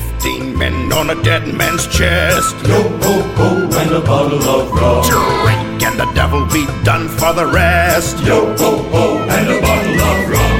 Fifteen men on a dead man's chest. Yo ho ho and a bottle of rum. Drink and the devil be done for the rest. Yo ho ho and a bottle of rum.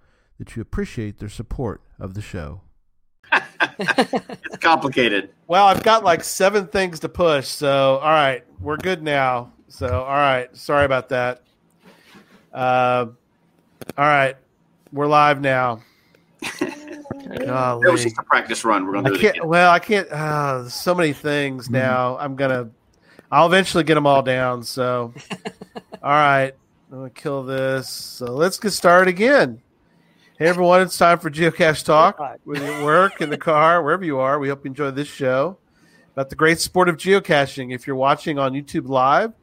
that you appreciate their support of the show. It's complicated. Well, I've got like seven things to push. So, all right, we're good now. So, all right, sorry about that. Uh, all right, we're live now. That was just a practice run. We're gonna I do it can't. again. Well, I can't. Uh, so many things now. I'm gonna. I'll eventually get them all down. So, all right, I'm gonna kill this. So let's get started again. Hey everyone, it's time for Geocache Talk. Whether you work in the car, wherever you are, we hope you enjoy this show about the great sport of geocaching. If you're watching on YouTube Live,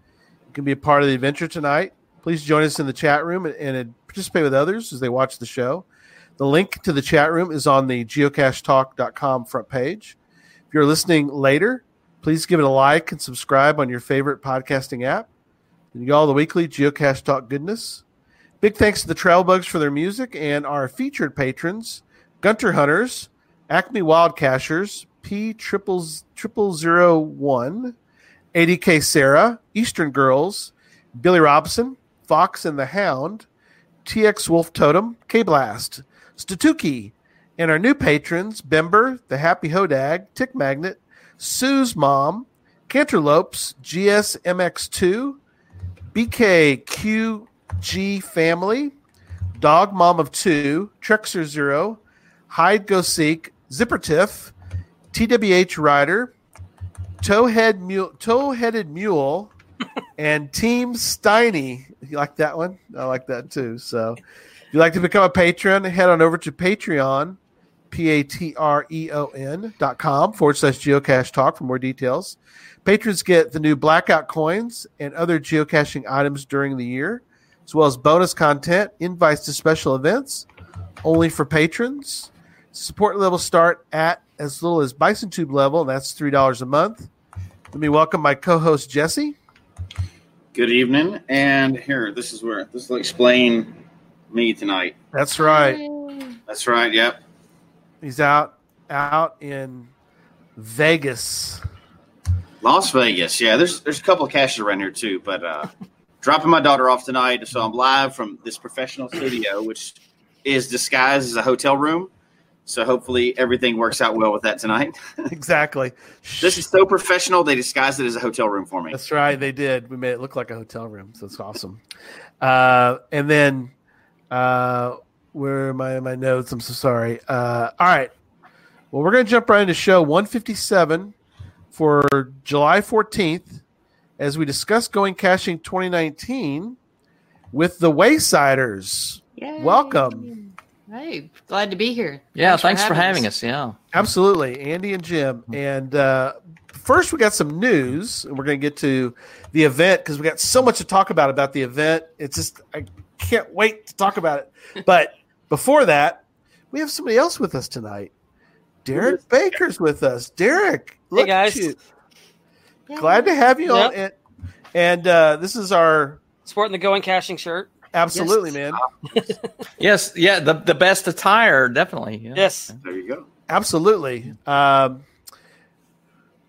you can be a part of the adventure tonight. Please join us in the chat room and, and uh, participate with others as they watch the show. The link to the chat room is on the geocachetalk.com front page. If you're listening later, please give it a like and subscribe on your favorite podcasting app. And you get all the weekly Geocache Talk goodness. Big thanks to the Trail Bugs for their music and our featured patrons, Gunter Hunters, Acme Wild Cachers, P triple triple zero one, ADK Sarah, Eastern Girls, Billy Robson, Fox and the Hound, TX Wolf Totem, K Blast, Statuki, and our new patrons, Bember, the Happy Hodag, Tick Magnet, Sue's Mom, Canterlopes, GSMX2, BKQG Family, Dog Mom of Two, Trexer Zero, Hide Go Seek, Zipper Tiff, TWH Rider, Towhead Mule, Toe-headed Mule, and Team Steiny. You like that one? I like that too. So, if you'd like to become a patron, head on over to Patreon, P A T R E O N dot com forward slash geocache talk for more details. Patrons get the new blackout coins and other geocaching items during the year, as well as bonus content, invites to special events, only for patrons. Support levels start at as little as Bison Tube level, and that's three dollars a month. Let me welcome my co-host Jesse. Good evening, and here, this is where this will explain me tonight. That's right. That's right. Yep. He's out out in Vegas. Las Vegas. Yeah, there's there's a couple of caches around here too, but uh, dropping my daughter off tonight, so I'm live from this professional studio, which is disguised as a hotel room. So hopefully everything works out well with that tonight. exactly. this is so professional; they disguised it as a hotel room for me. That's right. They did. We made it look like a hotel room. So it's awesome. Uh, and then, uh, where are my my notes? I'm so sorry. Uh, all right. Well, we're going to jump right into show 157 for July 14th as we discuss going caching 2019 with the Waysiders. Welcome. Hey, glad to be here. Yeah, thanks, for having us. Yeah. Absolutely, Andy and Jim. And uh, first, we got some news, and we're going to get to the event because we got so much to talk about about the event. It's just I can't wait to talk about it. But before that, we have somebody else with us tonight. Derek Baker's with us. Derek, look guys. At you. Glad to have you on. And, and uh, this is our Sporting the going caching shirt. absolutely, man. Yes. Yeah. The the best attire, definitely. Yeah. Yes. There you go. Absolutely. Um,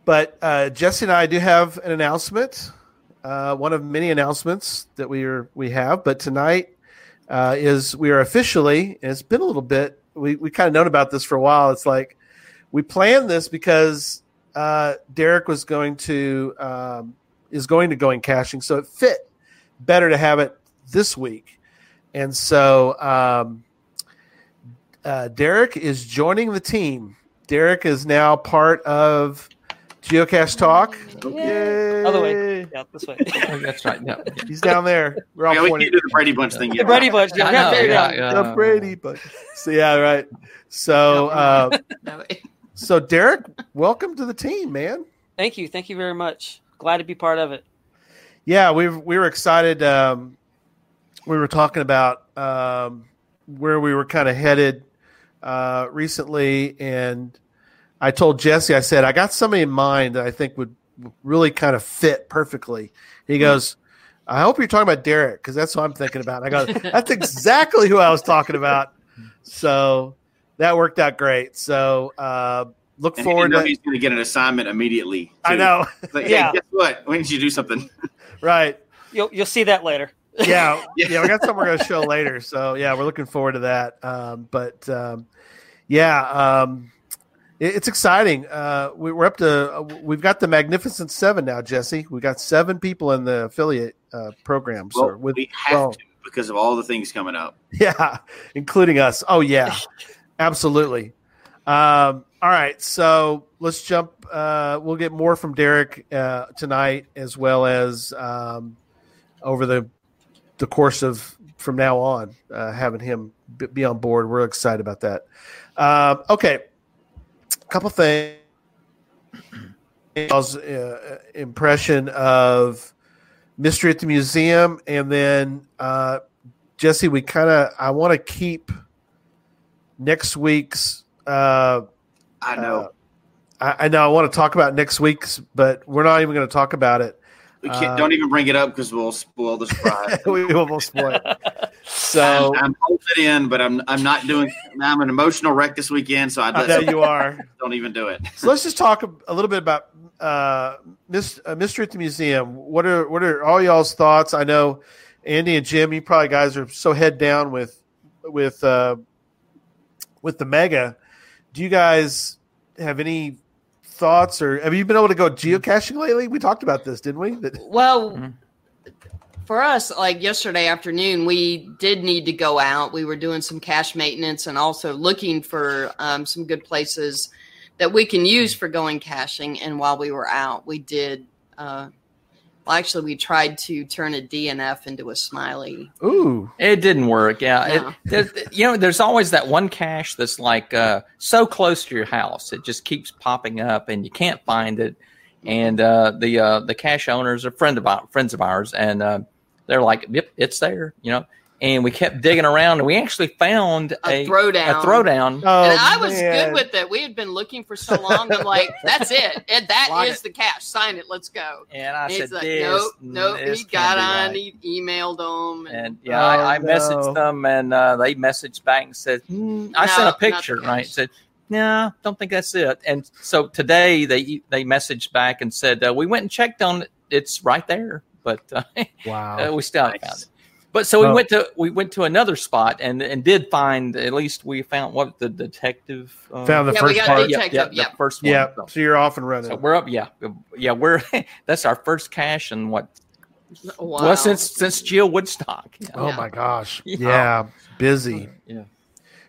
but uh, Jesse and I do have an announcement, uh, one of many announcements that we are we have. But tonight uh, is we are officially. And it's been a little bit. We we kind of known about this for a while. It's like we planned this because uh, Derek was going to um, is going to going caching, so it fit better to have it this week. And so um, uh, Derek is joining the team. Derek is now part of Geocache Talk. Yay. Other way. Yeah, this way. Oh, that's right. Yeah. He's down there. We're all Yeah, we pointing. can't do the Brady Bunch thing The. Brady Bunch. Yeah, I yeah, know, yeah, yeah. The Brady, but so yeah, right. So, uh, No, so Derek, welcome to the team, man. Thank you. Thank you very much. Glad to be part of it. Yeah, we we were excited. Um, we were talking about um, where we were kind of headed uh, recently, and I told Jesse, I said, I got somebody in mind that I think would really kind of fit perfectly. He goes, I hope you're talking about Derek because that's what I'm thinking about. I go, that's exactly who I was talking about. So that worked out great. So uh, look And forward to. he's going to get an assignment immediately. I know, It's Like, hey, Yeah. guess what? When did you do something? right? You'll you'll see that later. yeah, Yeah. yeah, we got something we're going to show later. So yeah, we're looking forward to that. Um, but um, yeah, um, it- it's exciting. Uh, we, we're up to uh, we've got the Magnificent Seven now, Jesse. We got seven people in the affiliate uh, program. So Well, with we have well, to because of all the things coming up. yeah, including us. Oh yeah, absolutely. Um, all right, so let's jump. Uh, we'll get more from Derek uh, tonight, as well as um, over the the course of from now on, uh, having him be on board. We're excited about that. Um, okay, a couple things. Uh, impression of mystery at the museum, and then uh, Jesse, we kind of I want to keep next week's. Uh, I know. I, I know I want to talk about next week's, but we're not even going to talk about it. we can't, uh, don't even bring it up because we'll spoil the surprise. we will spoil it. So I'm, I'm holding it in, but I'm I'm not doing. I'm an emotional wreck this weekend, so I I know you are. don't even do it. So let's just talk a, a little bit about uh, Mis- uh, Mystery at the Museum. What are what are all y'all's thoughts? I know Andy and Jim, you probably guys are so head down with with uh, with the mega. Do you guys have any thoughts, or have you been able to go geocaching lately? We talked about this, didn't we? That- Well, Mhm. for us, like yesterday afternoon, we did need to go out. We were doing some cache maintenance and also looking for um, some good places that we can use for going caching. And while we were out, we did. Uh, well, actually, we tried to turn a DNF into a smiley. Ooh, It didn't work. Yeah, No. there- you know, there's always that one cache that's like uh, so close to your house, it just keeps popping up, and you can't find it. And uh, the uh, the cache owners are friend of our, friends of ours, and uh, they're like, "Yep, it's there," you know. And we kept digging around, and we actually found A a, throwdown. A throwdown. oh, and I was man. good with it. We had been looking for so long. I'm like, that's it. And that Lock is the cash. Sign it. Let's go. And I And said, like, this, nope, nope. this He got on. right. He emailed them. And, And yeah, Oh, I, I no. messaged them, and uh, they messaged back and said, "Hmm." "I sent a picture, right?" Said, "No, don't think that's it." And so today they they messaged back and said, uh, "We went and checked on it. It's right there, but uh, wow. uh, we still haven't Nice. found it." But so we Oh. went to we went to another spot and and did find at least we found what the detective uh, Found the Yeah, first got part. the- yeah, detective, yeah, the yeah. first one. Yeah, So- so you're off and running. so we're up, yeah, yeah. We're that's our first cache and what wow. well since since Geo Woodstock. Yeah. oh Yeah. my gosh. Yeah. Yeah, busy. yeah.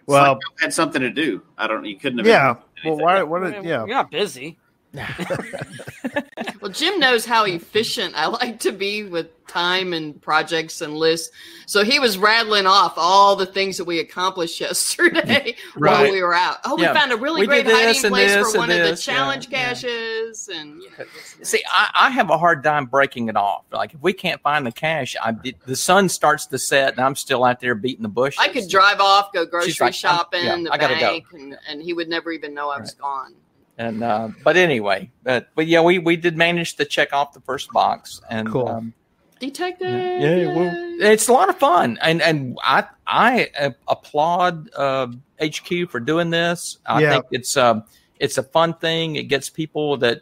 Well, Well, had something to do. I don't. You couldn't have. yeah. Well, anything. why? What? I Did, yeah. You're not busy. Well, Jim knows how efficient I like to be with time and projects and lists. So he was rattling off all the things that we accomplished yesterday while we were out. Oh, we found a really We great hiding place for and one of the this. Yeah, challenge yeah. caches. And you know, See, I, I have a hard time breaking it off. Like if we can't find the cache, I the sun starts to set, and I'm still out there beating the bushes. I could drive off, go grocery like, shopping, yeah, the I gotta go. bank, and, and he would never even know I was gone. And uh, but anyway, but but yeah, we we did manage to check off the first box, and Cool. um, Detective. Yeah, well, it's a lot of fun, and and I I uh, applaud uh, HQ for doing this. I Yeah. think it's um it's a fun thing. It gets people that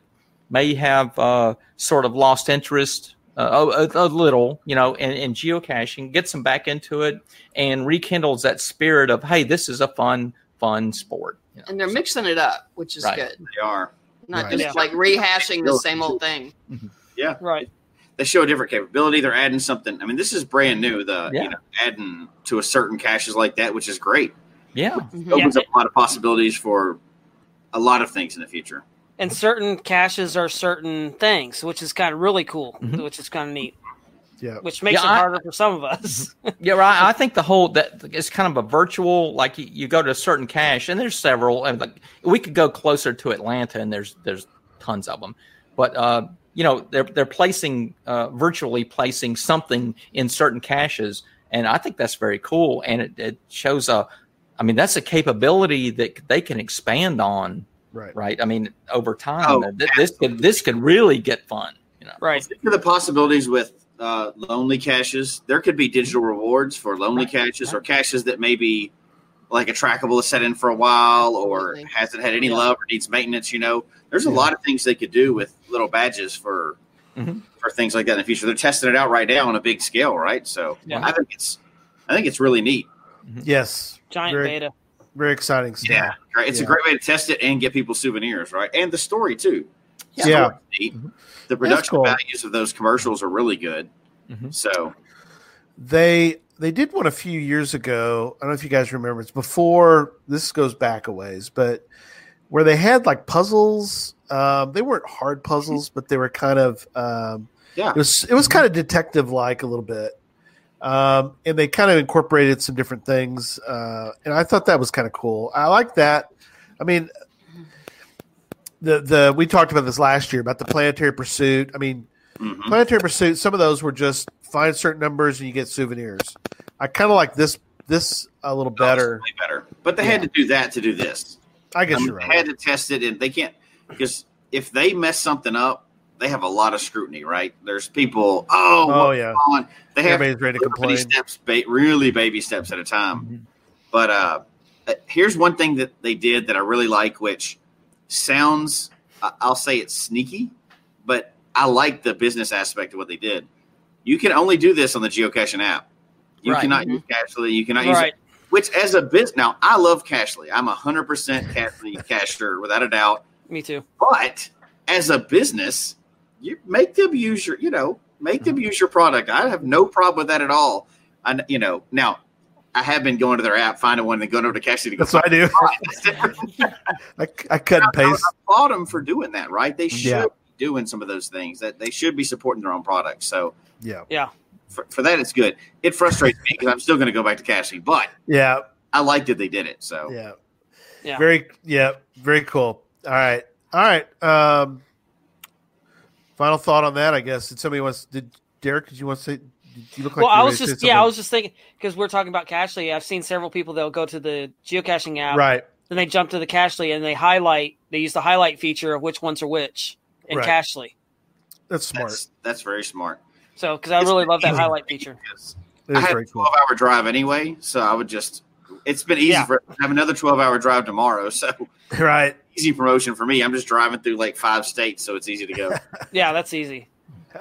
may have uh, sort of lost interest uh, a, a little, you know, in, in geocaching, gets them back into it, and rekindles that spirit of hey, this is a fun fun sport. you know. and they're mixing it up, which is Right. good. They are. Not Right. just Yeah. like rehashing the same old thing. Yeah, right. they show a different capability. They're adding something. I mean, this is brand new. The Yeah. you know adding to a certain caches like that, which is great. Yeah. Mm-hmm. It opens up a lot of possibilities for a lot of things in the future. And certain caches are certain things, which is kind of really cool, Mhm. which is kind of neat. Yeah. Which makes Yeah, it I- harder for some of us. Yeah, right. I think the whole that it's kind of a virtual. Like you, you go to a certain cache, and there's several. And like we could go closer to Atlanta, and there's there's tons of them. But uh, you know, they're they're placing uh, virtually placing something in certain caches, and I think that's very cool. And it, it shows a, I mean, that's a capability that they can expand on. Right. Right. I mean, over time, Oh, th- this could this could really get fun. You know. right. Think of the possibilities with uh, lonely caches. There could be digital rewards for lonely caches or caches that maybe like a trackable is set in for a while or hasn't had any Yeah. love or needs maintenance. You know, there's a Yeah. lot of things they could do with little badges for Mhm. for things like that in the future. They're testing it out right now on a big scale, right? So Yeah. I think it's I think it's really neat. Yes. Giant very, beta. Very exciting stuff. Right? It's Yeah. a great way to test it and get people souvenirs, right? And the story too. The Yeah. story's neat. The production cool. values of those commercials are really good. Mhm. So They they did one a few years ago. I don't know if you guys remember. It's before this goes back a ways, but where they had like puzzles. Um, they weren't hard puzzles, but they were kind of um, yeah. it was it was kind of detective like a little bit. Um, and they kind of incorporated some different things, uh, and I thought that was kind of cool. I like that. I mean, the the we talked about this last year about the planetary pursuit. I mean, Mhm. Planetary Pursuit. Some of those were just find certain numbers and you get souvenirs. I kind of like this this a little better. Way better. But they had to do that to do this. I guess I mean, you're They had to test it, and they can't because if they mess something up, they have a lot of scrutiny, right? There's people. Oh, Oh yeah, on? They have everybody's ready to complain. steps, ba- really baby steps at a time. Mm-hmm. But uh, uh, here's one thing that they did that I really like, which sounds, I'll say it's sneaky, but I like the business aspect of what they did. You can only do this on the geocaching app. You Right. cannot use mm-hmm. Cachly. You cannot use Right. it. Which, as a business, now I love Cachly. I'm a hundred percent Cachly cacher without a doubt. Me too. But as a business, you make them use your, you know, make them mm-hmm. use your product. I have no problem with that at all. I, you know, now I have been going to their app, finding one, and then going over to Cachly to go. That's what I do. I, I cut and paste. I applaud them for doing that, right? They should Yeah. be doing some of those things. That they should be supporting their own products. So Yeah, Yeah. for, for that, it's good. It frustrates me because I'm still going to go back to Cachly, but yeah, I liked that they did it. So yeah. Yeah. Very yeah, very cool. All right, all right. Um, final thought on that, I guess. Did somebody wants? Did Derek? Did you want to say? Did you look like well, you I was just yeah, I was just thinking because we're talking about Cachly. I've seen several people that'll go to the geocaching app, right. then they jump to the Cachly and they highlight. They use the highlight feature of which ones are which in Right. Cachly. That's smart. that's that's very smart. So because I It's really love that easy. highlight feature. Because I is had a very cool. 12 hour drive anyway, so I would just. It's been easy Yeah. for I have another 12 hour drive tomorrow, so Right. easy promotion for me. I'm just driving through like five states, so it's easy to go. Yeah, that's easy.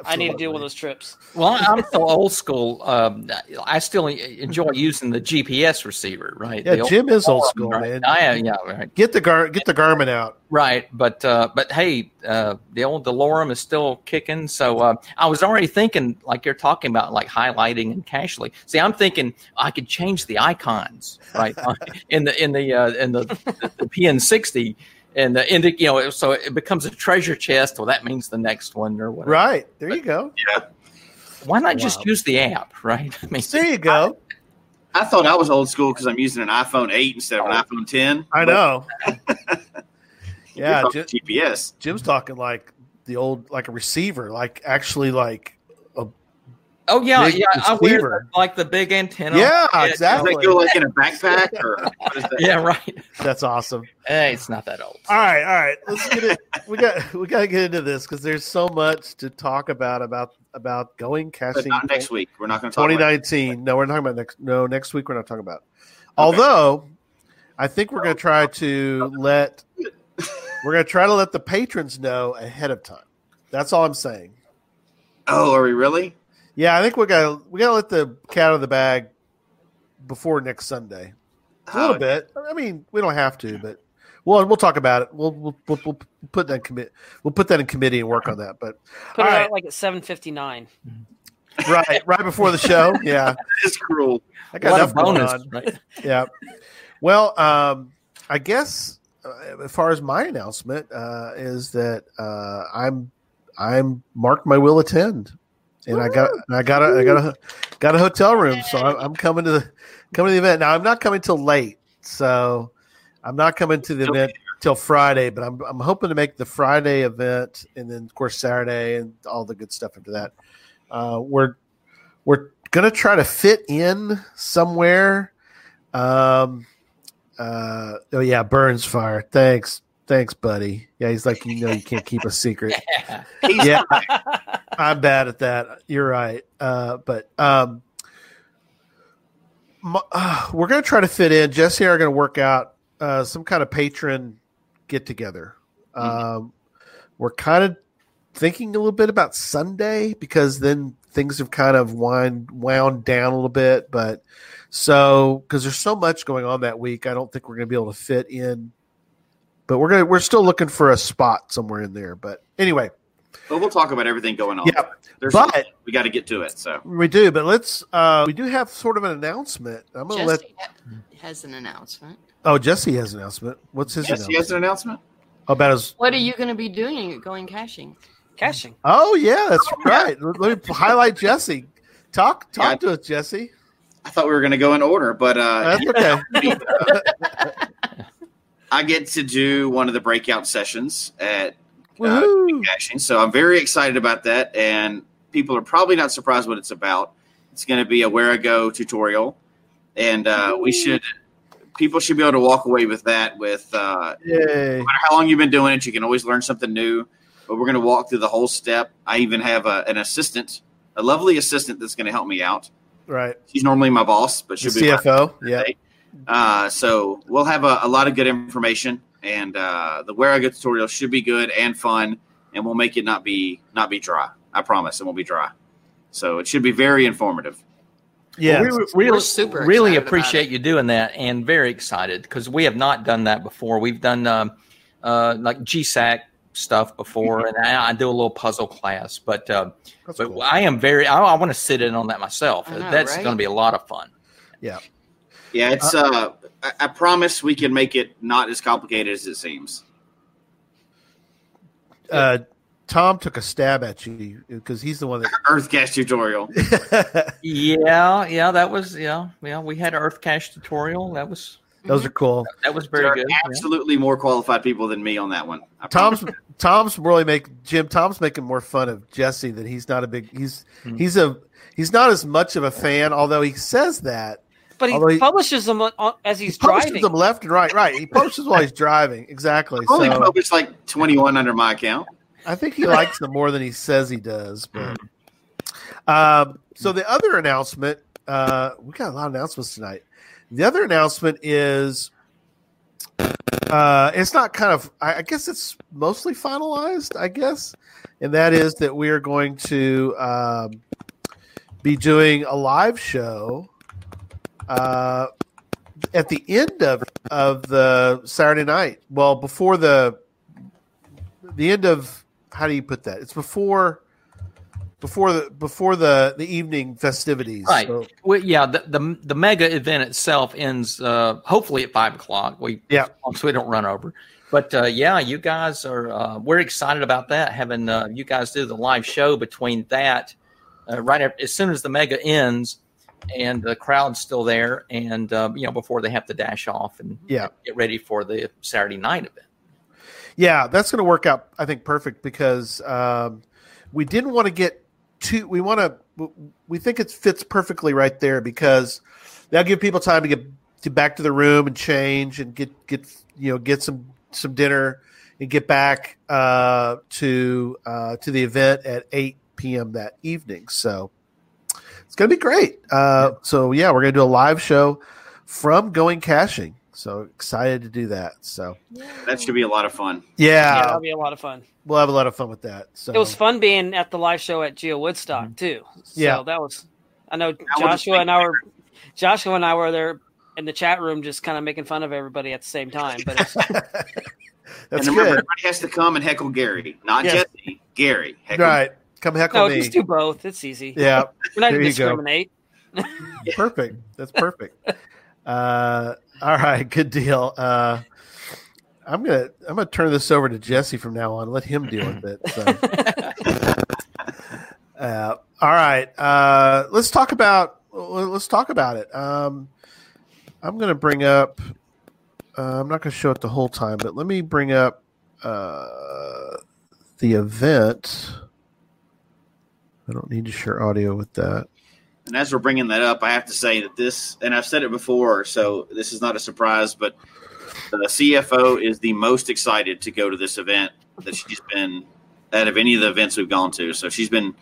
I need to deal with those trips. Well, I'm so old school. Um, I still enjoy using the GPS receiver, right? Yeah, old- Jim is old school, right? man. I am, yeah, right, Get the gar get the Garmin out. right. But uh, but hey, uh, the old DeLorme is still kicking. So uh, I was already thinking, like you're talking about, like highlighting and casually. See, I'm thinking I could change the icons, right, in the in the uh, in the, the, the PN60. And the, in the, you know, so it becomes a treasure chest. Well, that means the next one or whatever. Right. There you go. Yeah. Why not just use the app, right? I mean, There you go. I thought I was old school because I'm using an iPhone 8 instead of an iPhone 10. I know. yeah, talking Jim, GPS. Jim's talking like the old like a receiver, like actually like Oh yeah, Big yeah. I wear receiver. like the big antenna. Yeah, on it, Does exactly. that go like in a backpack or what is that? Yeah, right. that's awesome. Hey, it's not that old. All right, all right. Let's get it. We got we got to get into this because there's so much to talk about about about going But casting. not next week. We're not going to talk about 2019. No, we're not talking about next. No, next week we're not talking about. Although, I think we're going to oh, try to let we're going to try to let the patrons know ahead of time. That's all I'm saying. Oh, are we really? Yeah, I think we got to we got to let the cat out of the bag before next Sunday. A little Oh, bit. I mean, we don't have to, but Well, we'll talk about it. We'll we'll, we'll, we'll put that in commit. We'll put that in committee and work on that. But Put it right. out like at seven fifty nine. right, right before the show. Yeah, It's cruel. I got What a enough going bonus, on. right? Yeah. Well, um, I guess uh, as far as my announcement uh, is that uh, I'm I'm marked my will attend, and I got I got a I got a got a hotel room, so I'm, I'm coming to the coming to the event. Now I'm not coming till late, so I'm not coming to the Still event till Friday, but I'm I'm hoping to make the Friday event, and then of course Saturday and all the good stuff after that. Uh, we're we're gonna try to fit in somewhere. Um, uh, oh yeah, Burns fire. Thanks, thanks, buddy. Yeah, he's like, you know, you can't keep a secret. yeah, I'm bad at that. You're right. Uh, but um, m- uh, we're gonna try to fit in. Jesse and I are gonna work out uh, some kind of patron get together. Um, we're kind of thinking a little bit about Sunday because then things have kind of wind wound down a little bit. But so because there's so much going on that week, I don't think we're going to be able to fit in. But we're gonna we're still looking for a spot somewhere in there. But anyway, But we'll talk about everything going on. Yeah, There's but- we got to get to it. So we do. But let's uh, we do have sort of an announcement. I'm gonna let Jesse ha- has an announcement. oh Jesse has an announcement. What's his yes, he has an announcement. about his What are you going to be doing at Going Caching? Caching. Oh yeah, that's right. Let me highlight Jesse. Talk talk Yeah. to us, Jesse. I thought we were going to go in order, but uh, That's okay. I get to do one of the breakout sessions at uh, so I'm very excited about that. And people are probably not surprised what it's about. It's going to be a Wherigo tutorial, and uh, we should people should be able to walk away with that. With uh, no matter how long you've been doing it, you can always learn something new. But we're going to walk through the whole step. I even have a, an assistant, a lovely assistant that's going to help me out. Right. She's normally my boss, but The she'll be CFO. Yeah. uh, so we'll have a, a lot of good information, and uh, the Wherigo tutorial should be good and fun, and we'll make it not be not be dry. I promise it won't be dry. So it should be very informative. Yeah. Well, we really, We're super really appreciate you doing that and very excited because we have not done that before. We've done um, uh, like GSAC stuff before, and I, I do a little puzzle class, but uh, but cool. I am very I, I want to sit in on that myself. Know, That's right? going to be a lot of fun. Yeah, it's. Uh, I, I promise we can make it not as complicated as it seems. Uh, Tom took a stab at you because he's the one that Earth Cache tutorial. Yeah, yeah, that was yeah, yeah. We had Earth Cache tutorial. That was Those are cool. that was There very are good. yeah. absolutely more qualified people than me on that one. I Tom's promise. Tom's really make Jim. Tom's making more fun of Jesse that he's not a big. He's he's a he's not as much of a fan, although he says that. But he, Although he- publishes them on, on- as he's he posts driving. them left and right. Right. He posts while he's driving. Exactly. I've only So published like 21 under my account. I think he likes them more than he says he does. But um, so the other announcement, uh, we got a lot of announcements tonight. The other announcement is, uh, it's not kind of. I, I guess it's mostly finalized. I guess, and that is that we are going to um, be doing a live show. Uh, at the end of of the Saturday night, well, before the the end of how do you put that? It's before before the before the the evening festivities. Right. So, Well, yeah, the, the the mega event itself ends uh, hopefully at five o'clock. We Yeah. so we don't run over. But uh, yeah, you guys are uh, we're excited about that. Having uh, you guys do the live show between that uh, right after, as soon as the mega ends, and the crowd's still there, and uh, you know before they have to dash off and Yeah. get ready for the Saturday night event. yeah, that's going to work out. I think perfect because um, we didn't want to get too. We want to. We think it fits perfectly right there because that'll give people time to get to back to the room and change and get get you know get some some dinner and get back uh, to uh, to the event at eight p.m. that evening. So it's going to be great. Uh, so yeah, we're going to do a live show from Going Caching. So excited to do that. So That should be a lot of fun. yeah, yeah, that'll be a lot of fun. we'll have a lot of fun with that. So It was fun being at the live show at Geo Woodstock too. So Yeah. that was. I know That Joshua and I were. Joshua and I were there in the chat room just kind of making fun of everybody at the same time. But it's, and That's remember, good. everybody has to come and heckle Gary, not Yes. Jesse. Gary. Heckle Right. Come heckle no, me. just do both. It's easy. Yeah. We're not There going to you go. discriminate. perfect. That's perfect. Uh, all right, good deal. Uh, I'm gonna I'm gonna turn this over to Jesse from now on. Let him deal with it. So. uh, all right, uh, let's talk about let's talk about it. Um, I'm gonna bring up. Uh, I'm not gonna show it the whole time, but let me bring up uh, the event. I don't need to share audio with that. And as we're bringing that up, I have to say that this, and I've said it before, so this is not a surprise, but the CFO is the most excited to go to this event that she's been out of any of the events we've gone to. So she's been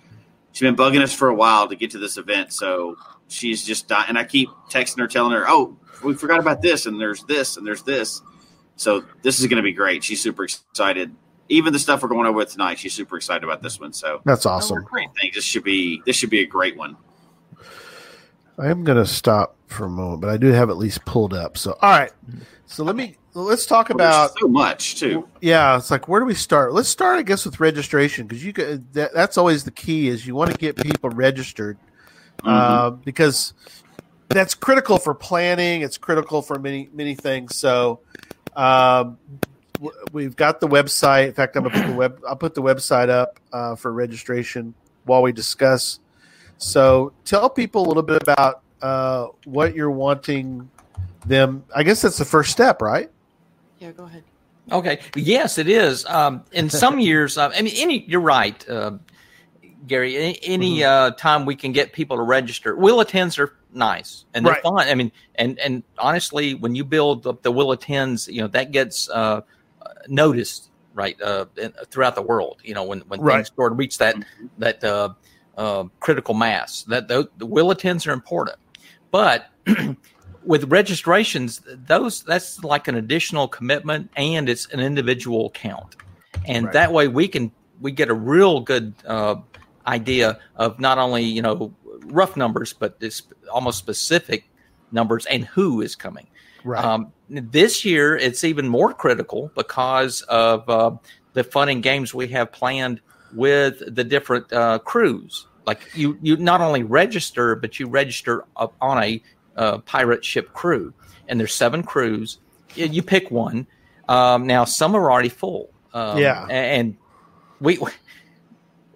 she's been bugging us for a while to get to this event. So she's just dying. And I keep texting her, telling her, "Oh, we forgot about this, and there's this, and there's this." So this is going to be great. She's super excited. Even the stuff we're going over with tonight, she's super excited about this one. So That's awesome. Great think this should be this should be a great one. I am going to stop for a moment, but I do have at least pulled up. So, all right. So let me let's talk Well, about so much too. yeah. It's like where do we start? Let's start, I guess, with registration because you could, that, that's always the key is you want to get people registered uh, because that's critical for planning. It's critical for many many things. So. Um, w- We've got the website. In fact, I'm gonna put the web. I'll put the website up uh, for registration while we discuss. So, tell people a little bit about uh, what you're wanting them. I guess that's the first step, right? Yeah, go ahead. Okay. Yes, it is. Um, in some years, uh, I mean, any. You're right, uh, Gary. Any, any Mm-hmm. uh, time we can get people to register, will attends are nice and they're Right. fun. I mean, and and honestly, when you build up the will attends, you know that gets uh, noticed right uh, in, throughout the world. You know, when when Right. things start to reach that that uh, uh, critical mass, that the, the will attends are important, but with registrations, those that's like an additional commitment, and it's an individual count, and Right. that way we can we get a real good uh, idea of not only you know rough numbers, but this almost specific numbers and who is coming. Right. Um, this year, it's even more critical because of uh, the fun and games we have planned with the different uh, crews. Like you, you not only register, but you register on a uh, pirate ship crew, and there's seven crews. You, pick one. Um, now some are already full. Um, Yeah. and we.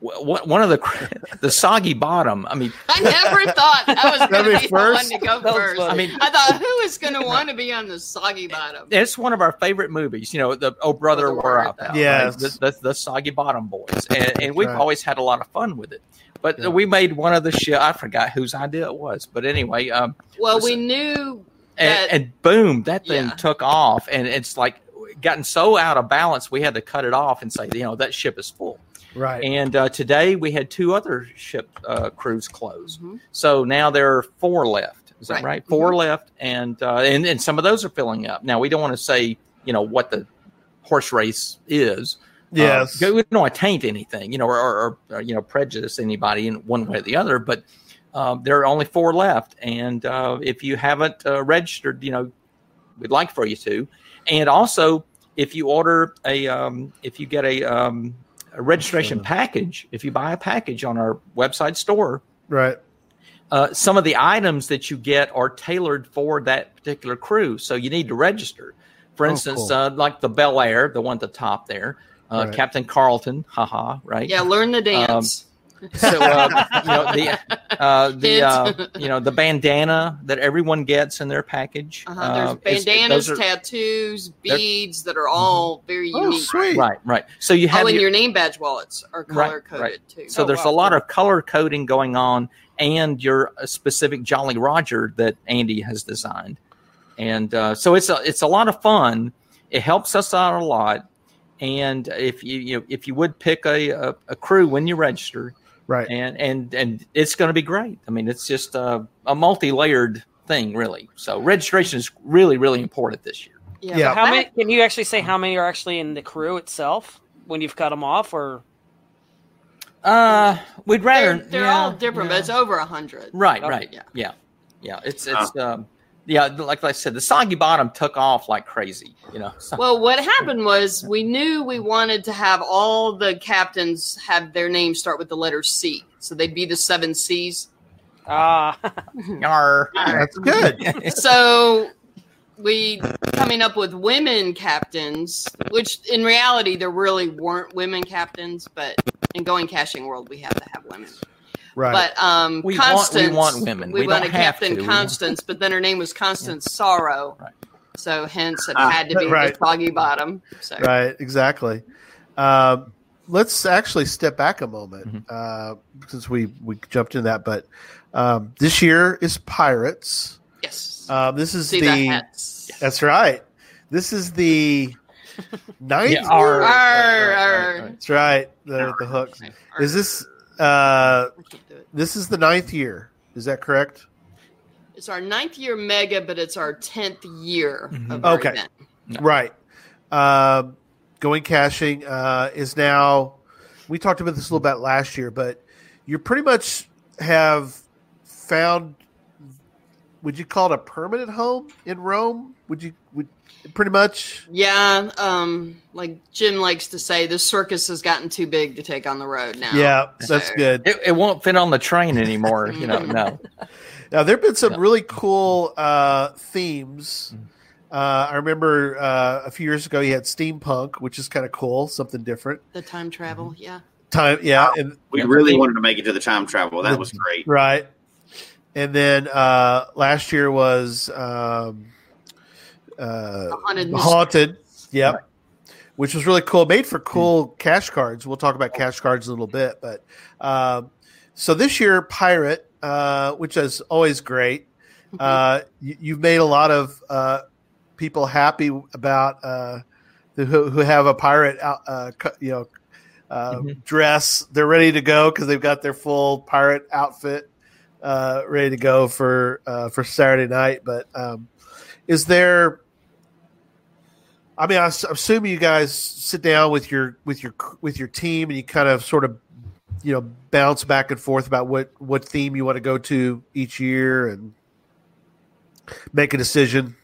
What one of the the soggy bottom? I mean, I never thought I was going to be be the one first? to go That first. I mean, I thought who is going to want to be on the soggy bottom? it's one of our favorite movies. You know, the Oh Brother, Brother, Where Where Art Art Thou? Thou? Yes. right? the, the, the Soggy Bottom Boys, and, and we've Right. always had a lot of fun with it. But Yeah. we made one of the show. I forgot whose idea it was, but anyway, um, Well, Was we it- knew and, that. and boom, that thing Yeah. took off, and it's like gotten so out of balance, we had to cut it off and say, you know, that ship is full. Right. And uh, today we had two other ship uh, crews close. Mhm. So now there are four left. Is that right? Right. 4 Mhm. left, and, uh, and and some of those are filling up. Now we don't want to say you know what the horse race is. yes. Uh, we don't want to taint anything, you know, or, or, or you know prejudice anybody in one way or the other. But um, there are only four left, and uh, if you haven't uh, registered, you know, we'd like for you to. And also, if you order a, um, if you get a, um, a registration package, if you buy a package on our website store, right. uh, some of the items that you get are tailored for that particular crew. So you need to register. For Oh, instance, cool. uh, like the Bel Air, the one at the top there, uh, Right. Captain Carlton, haha, right? yeah, learn the dance. So uh, you know the uh, the uh, you know the bandana that everyone gets in their package. uh-huh. There's uh, is- bandanas, those are- tattoos, beads that are all very Oh, unique. sweet. right, right. So you have Oh, and your- your name badge wallets are color coded right. too. So Oh, there's wow. a lot of color coding going on, and your uh, specific Jolly Roger that Andy has designed, and uh, so it's a it's a lot of fun. It helps us out a lot, and if you, you know, if you would pick a, a, a crew when you register, Right. and and and it's going to be great. I mean, it's just a, a multi layered thing, really. So registration is really really important this year. yeah, Yeah. How many? Can you actually say how many are actually in the crew itself when you've cut them off, or Uh, we'd rather They're, they're yeah, all different, yeah. but it's over a hundred. Right, Okay. right. Yeah. Yeah. Yeah. It's it's um yeah, like I said, the soggy bottom took off like crazy. You know, so, Well, what happened was we knew we wanted to have all the captains have their names start with the letter C. So they'd be the seven C's. Ah, yar. That's good. So we coming up with women captains, which in reality there really weren't women captains, but in going caching world we have to have women. Right. But um, We want- we want women. We, We wanted don't Captain to. Constance, but then her name was Constance Sorrow. Right. So hence it Ah, had to be right. the soggy bottom. So right. Exactly. Um, let's actually step back a moment Mm-hmm. uh, since we we jumped in that. But um, this year is Pirates. yes, Um, this is see the. the hats. That's right. This is the ninth. Yeah, year. our- Arr, arr. That's right. The the hooks. Is this uh, I can't do it. this is the ninth year? Is that correct? It's our ninth year mega, but it's our tenth year Mm-hmm. of our Okay. event. No. Right. Um, going caching uh, is now. We talked about this a little bit last year, but you pretty much have found. Would you call it a permanent home in Rome? Would you? Would pretty much? Yeah, um, like Jim likes to say, the circus has gotten too big to take on the road now. Yeah, that's good. It, it won't fit on the train anymore. You know, no. Now there have been some Yeah. really cool uh, themes. Uh, I remember uh, a few years ago you had steampunk, which is kind of cool, something different. The time travel, Mm-hmm. yeah. Time, yeah, and We really wanted to make it to the time travel. That was great. right. And then uh, last year was um, uh, haunted mystery. haunted. Yep. Which was really cool. Made for cool cache cards. We'll talk about cache cards in a little bit, but um, so this year, pirate, uh, which is always great. Uh, you, you've made a lot of uh, people happy about uh, who, who have a pirate, out, uh, you know, uh, Mhm. dress. They're ready to go because they've got their full pirate outfit uh, ready to go for uh, for Saturday night. But um, is there? I mean, I assume you guys sit down with your with your with your team and you kind of sort of you know bounce back and forth about what what theme you want to go to each year and make a decision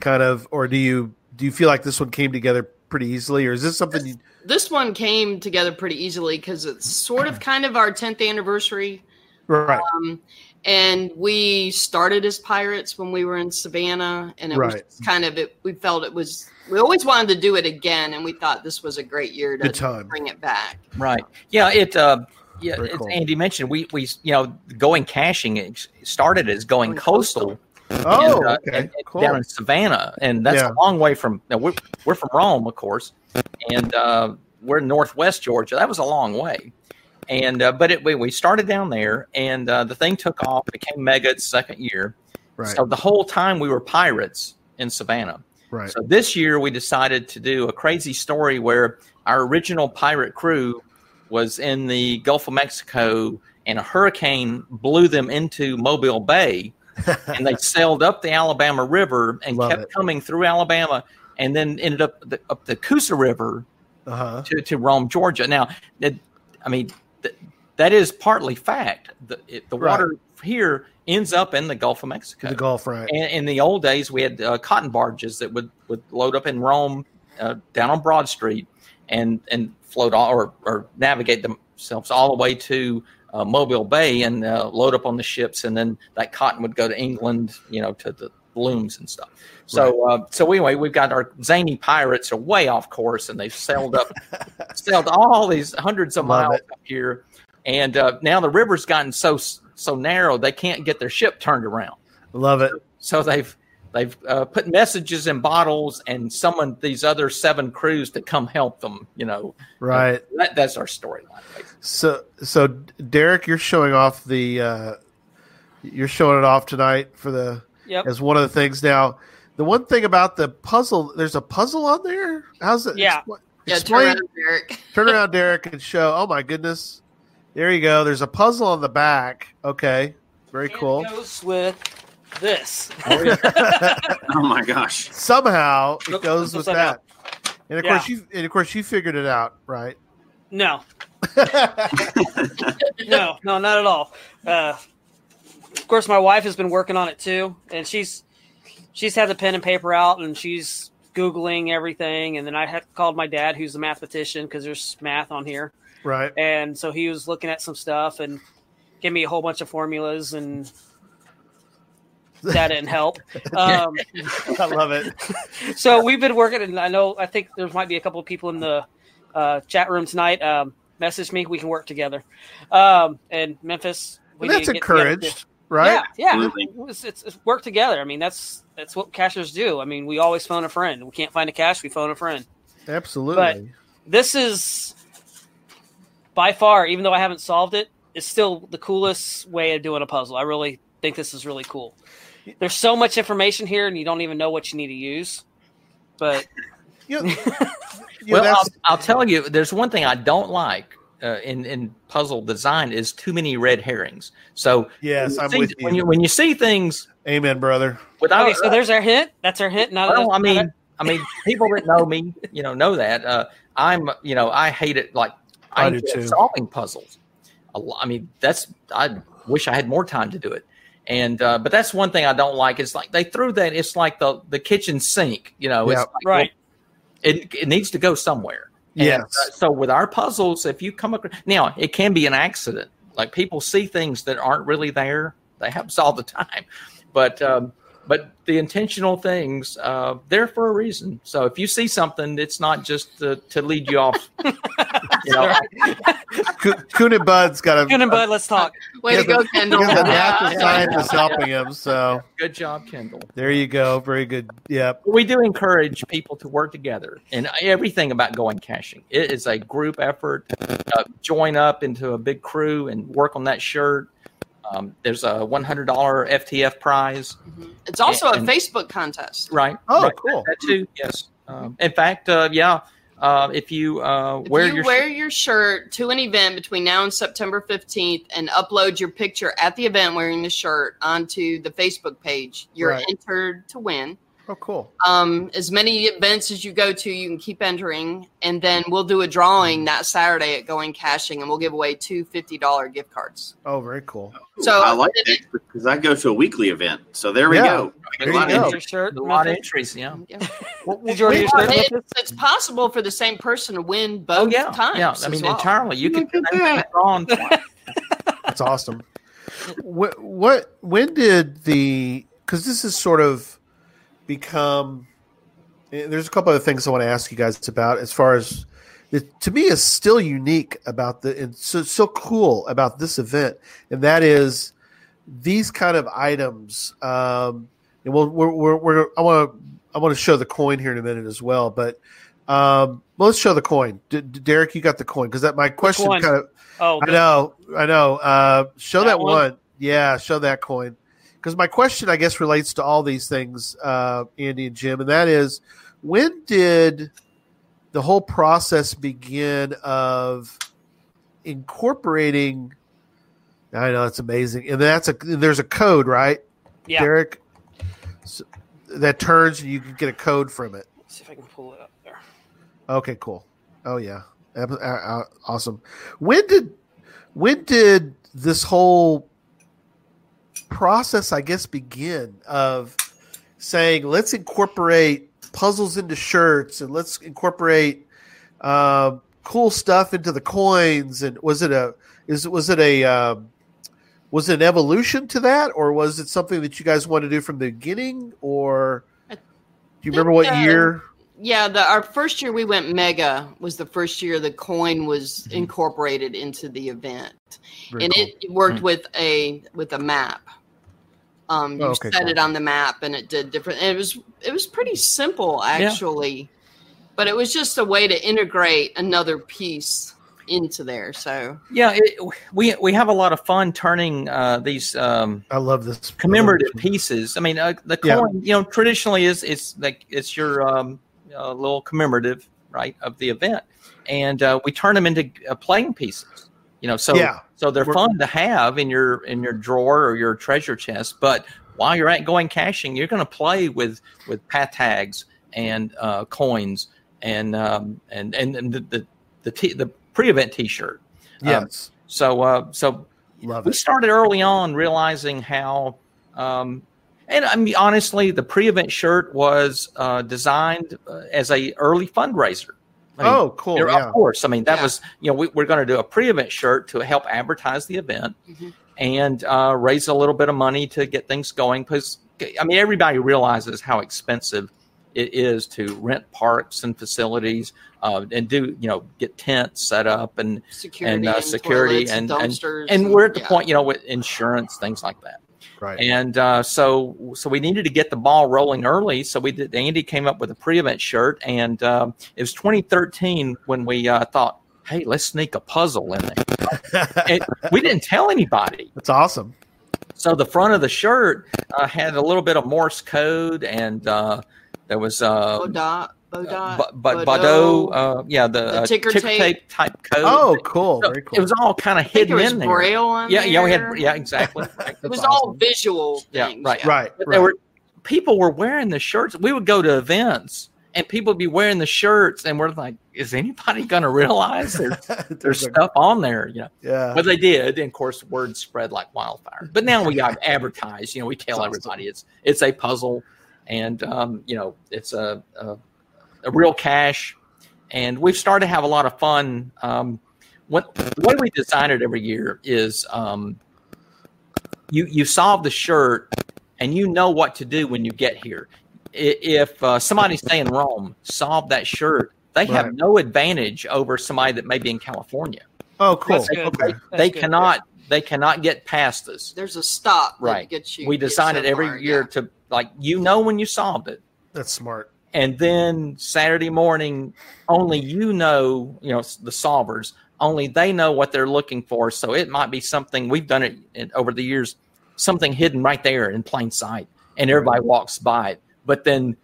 kind of or do you do you feel like this one came together pretty easily or is this something you, This one came together pretty easily because it's sort of kind of our 10th anniversary. right Um, and we started as pirates when we were in Savannah, and it Right. was kind of it. We felt it was. We always wanted to do it again, and we thought this was a great year to Good time. bring it back. Right. Yeah. It. Uh, yeah. Very It's, cool. Andy mentioned we we you know going caching started as going Going coastal. oh and, uh, okay and- and cool down in Savannah, and that's Yeah. a long way from. Now we're we're from Rome, of course, and uh, we're in Northwest Georgia. That was a long way, and uh, but it, we we started down there, and uh, the thing took off. It became mega its second year. right So the whole time we were pirates in Savannah. right So this year we decided to do a crazy story where our original pirate crew was in the Gulf of Mexico and a hurricane blew them into Mobile Bay and they sailed up the Alabama River and Love kept it. coming through Alabama and then ended up the, up the Coosa River uh-huh to, to Rome, Georgia. Now, it, I mean, th- that is partly fact. The, it, the Right. water here ends up in the Gulf of Mexico. the golf right And in the old days, we had uh, cotton barges that would, would load up in Rome uh, down on Broad Street and and float all, or, or navigate themselves all the way to uh, Mobile Bay and uh, load up on the ships, and then that cotton would go to England, you know, to the looms and stuff. So uh, so anyway, we've got our zany pirates are way off course, and they've sailed up, sailed all these hundreds of Love miles it. up here, and uh, now the river's gotten so so narrow they can't get their ship turned around. love it So they've they've uh, put messages in bottles and summoned these other seven crews to come help them. You know, right that, that's our storyline. So, so Derek, you're showing off the, uh, you're showing it off tonight for the Yep. as one of the things. Now, the one thing about the puzzle, there's a puzzle on there. How's it? Yeah. expl- Yeah, turn around, Derek. turn around, Derek, and show. Oh my goodness, there you go. There's a puzzle on the back. Okay, very And cool. It goes with this. Oh my gosh. Somehow it goes look with upside that. And of Yeah. course you, and of course you figured it out, right? No, no, no, not at all. Uh, of course, my wife has been working on it too, and she's she's had the pen and paper out and she's googling everything. And then I had called my dad, who's a mathematician, because there's math on here. Right. And so he was looking at some stuff and gave me a whole bunch of formulas and that didn't help. Um, I love it. so we've been working, and I know I think there might be a couple of people in the uh, chat room tonight. Um, message me, we can work together. Um, and Memphis, we Well, need that's to get encouraged. Right? Yeah, yeah. Absolutely. It's, it's, it's work together. I mean, that's that's what cachers do. I mean, we always phone a friend. We can't find a cache, we phone a friend. Absolutely. This is by far, even though I haven't solved it, it's still the coolest way of doing a puzzle. I really think this is really cool. There's so much information here, and you don't even know what you need to use. But You know, you know, well, I'll, I'll tell you, there's one thing I don't like uh, in in puzzle design is too many red herrings. So yes, when you I'm see- with When you you. when you see things Amen, brother. without, okay, so there's our hint. That's our hint. Now, well, I now mean, I mean, people that know me, you know, know that uh, I'm, you know, I hate it. Like I, I do too. solving puzzles. A lo- I mean, that's I wish I had more time to do it. And uh, but that's one thing I don't like. It's like they threw that. It's like the the kitchen sink. You know, it's Yeah. like, Right. It it needs to go somewhere. And, Yes. uh, so with our puzzles, if you come across now, it can be an accident. Like people see things that aren't really there. They happen all the time, but um, but the intentional things uh, they're for a reason. So if you see something, it's not just to, to lead you off. you know? Coon and Bud's got a, Good and Bud, let's talk. Way to Yeah, go, Kendall. He's a Yeah. natural scientist helping him. So good job, Kendall. there you go. Very good. Yep. We do encourage people to work together and everything about going caching. It is a group effort. Uh, join up into a big crew and work on that shirt. Um, there's a $100 FTF prize, It's also a Facebook contest. right? Oh, Right. cool. That too. Yes. Um, in fact, uh, yeah. Uh, if you uh, If wear you your wear your shirt to an event between now and September 15th and upload your picture at the event wearing the shirt onto the Facebook page, you're Right. entered to win. Oh, cool. Um, as many events as you go to, you can keep entering, and then we'll do a drawing that Saturday at Going Caching, and we'll give away two $50 gift cards. Oh, very cool. So I like that because I go to a weekly event. So there we Yeah. go. There A lot you of go. Your shirt. a lot of entries. Yeah. Yeah. Did you order your shirt? It- it's possible for the same person to win both Oh yeah. times. Yeah. I mean, well. entirely. You can Look at that. draw on twice. That's awesome. what, what, when did the, because this is sort of become, eh, there's a couple of things I want to ask you guys about as far as, it, to me, is still unique about the, and so, so cool about this event. And that is these kind of items. Um, and we'll, we're, we're, we're, I want to, I want to show the coin here in a minute as well, but, um, well, let's show the coin. D- Derek, you got the coin because that my question kind of Oh, I know, I know. Uh, show that, That one? one? Yeah, show that coin. Because my question, I guess, relates to all these things, uh, Andy and Jim, and that is, when did the whole process begin of incorporating? I know it's amazing, and that's a there's a code, right, yeah. Derek? So, that turns, and you can get a code from it. Let's see if I can pull it up there. Okay, cool. Oh yeah, uh, uh, awesome. When did when did this whole process, I guess, begin of saying let's incorporate puzzles into shirts and let's incorporate uh, cool stuff into the coins? And was it a is was it a um, was it an evolution to that, or was it something that you guys wanted to do from the beginning? Or do you remember what uh, year? Yeah, the, our first year we went mega was the first year the coin was incorporated into the event, Very and cool. it worked with a with a map. Um, you Oh, okay, set cool. it on the map, and it did different. And it was it was pretty simple actually, but it was just a way to integrate another piece into there. So Yeah, it, we we have a lot of fun turning uh, these um, I love this commemorative pieces. I mean, uh, the Yeah. coin, you know, traditionally is it's like it's your um, uh, little commemorative, right, of the event, and uh, we turn them into uh, playing pieces. You know, so Yeah. So they're We're- fun to have in your in your drawer or your treasure chest. But while you're at going caching, you're going to play with with path tags and uh, coins and um, and and, and the the the, t- the pre-event T-shirt. Um, Yes, so uh, so love we it. started early on realizing how um, And I mean, honestly, the pre-event shirt was uh, designed uh, as a early fundraiser. I mean, oh, cool. Yeah. Of course, I mean that Yeah. was you know we, we're going to do a pre-event shirt to help advertise the event Mhm. and uh, raise a little bit of money to get things going. Because I mean everybody realizes how expensive it is to rent parks and facilities uh, and do you know get tents set up and Security and uh, and security toilets and, and and and and- we're at the yeah. point you know with insurance things like that. Right. And uh, so, so we needed to get the ball rolling early. So we did. Andy came up with a pre-event shirt, and um, it was 2013 when we uh, thought, "Hey, let's sneak a puzzle in there." And we didn't tell anybody. That's awesome. So the front of the shirt uh, had a little bit of Morse code, and uh, there was uh, Bodot, Bodot, but but Baudot. Baudot, uh, yeah, the, The uh, ticker tape. type code. Oh, cool. So Very cool. It was all kind of hidden there was in there. Braille on yeah, yeah, we had yeah, exactly. Right. It was That's all awesome. visual Yeah, things. right. right. But right. there were people were wearing the shirts. We would go to events and people would be wearing the shirts, and we're like, "Is anybody going to realize there's, there's stuff on there?" You know, yeah. but they did, and of course, word spread like wildfire. But now we got advertised. You know, we tell That's everybody it's it's a puzzle, and um, you know, it's a, a a real cache. and we've started to have a lot of fun. Um, what the way we design it every year is um, you you solve the shirt and you know what to do when you get here. If uh, somebody's saying Rome, solve that shirt. They have Right. no advantage over somebody that may be in California. Oh, cool. That's good. Okay. That's they good. cannot they cannot get past us. There's a stop that Right. gets you. We design it every year yeah. to like you know when you solved it. That's smart. And then Saturday morning, only you know, you know, the solvers, only they know what they're looking for. So it might be something we've done it in, over the years, something hidden right there in plain sight, and everybody walks by it. But then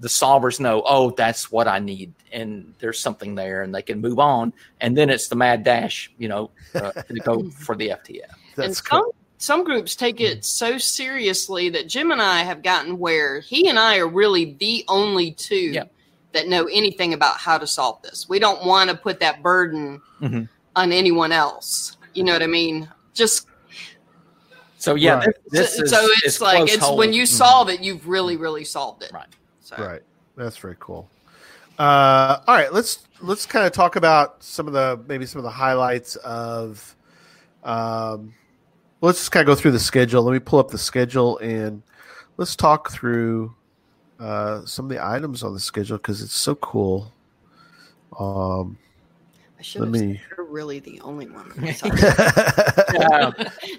the solvers know, oh, that's what I need, and there's something there, and they can move on. And then it's the mad dash, you know, uh, to go for the FTF. and That's some cool. Some groups take it so seriously that Jim and I have gotten where he and I are really the only two Yeah. that know anything about how to solve this. We don't want to put that burden Mhm. on anyone else. You know what I mean? Just So yeah, Right. this, this so, is so it's is like it's hold. when you solve it, you've really really solved it. Right. So, Right. That's very cool. Uh, all right, let's let's kind of talk about some of the maybe some of the highlights of. Um, let's just kind of go through the schedule. Let me pull up the schedule and let's talk through uh, some of the items on the schedule because it's so cool. Um, I should Let have said me- you're really the only one. Yeah,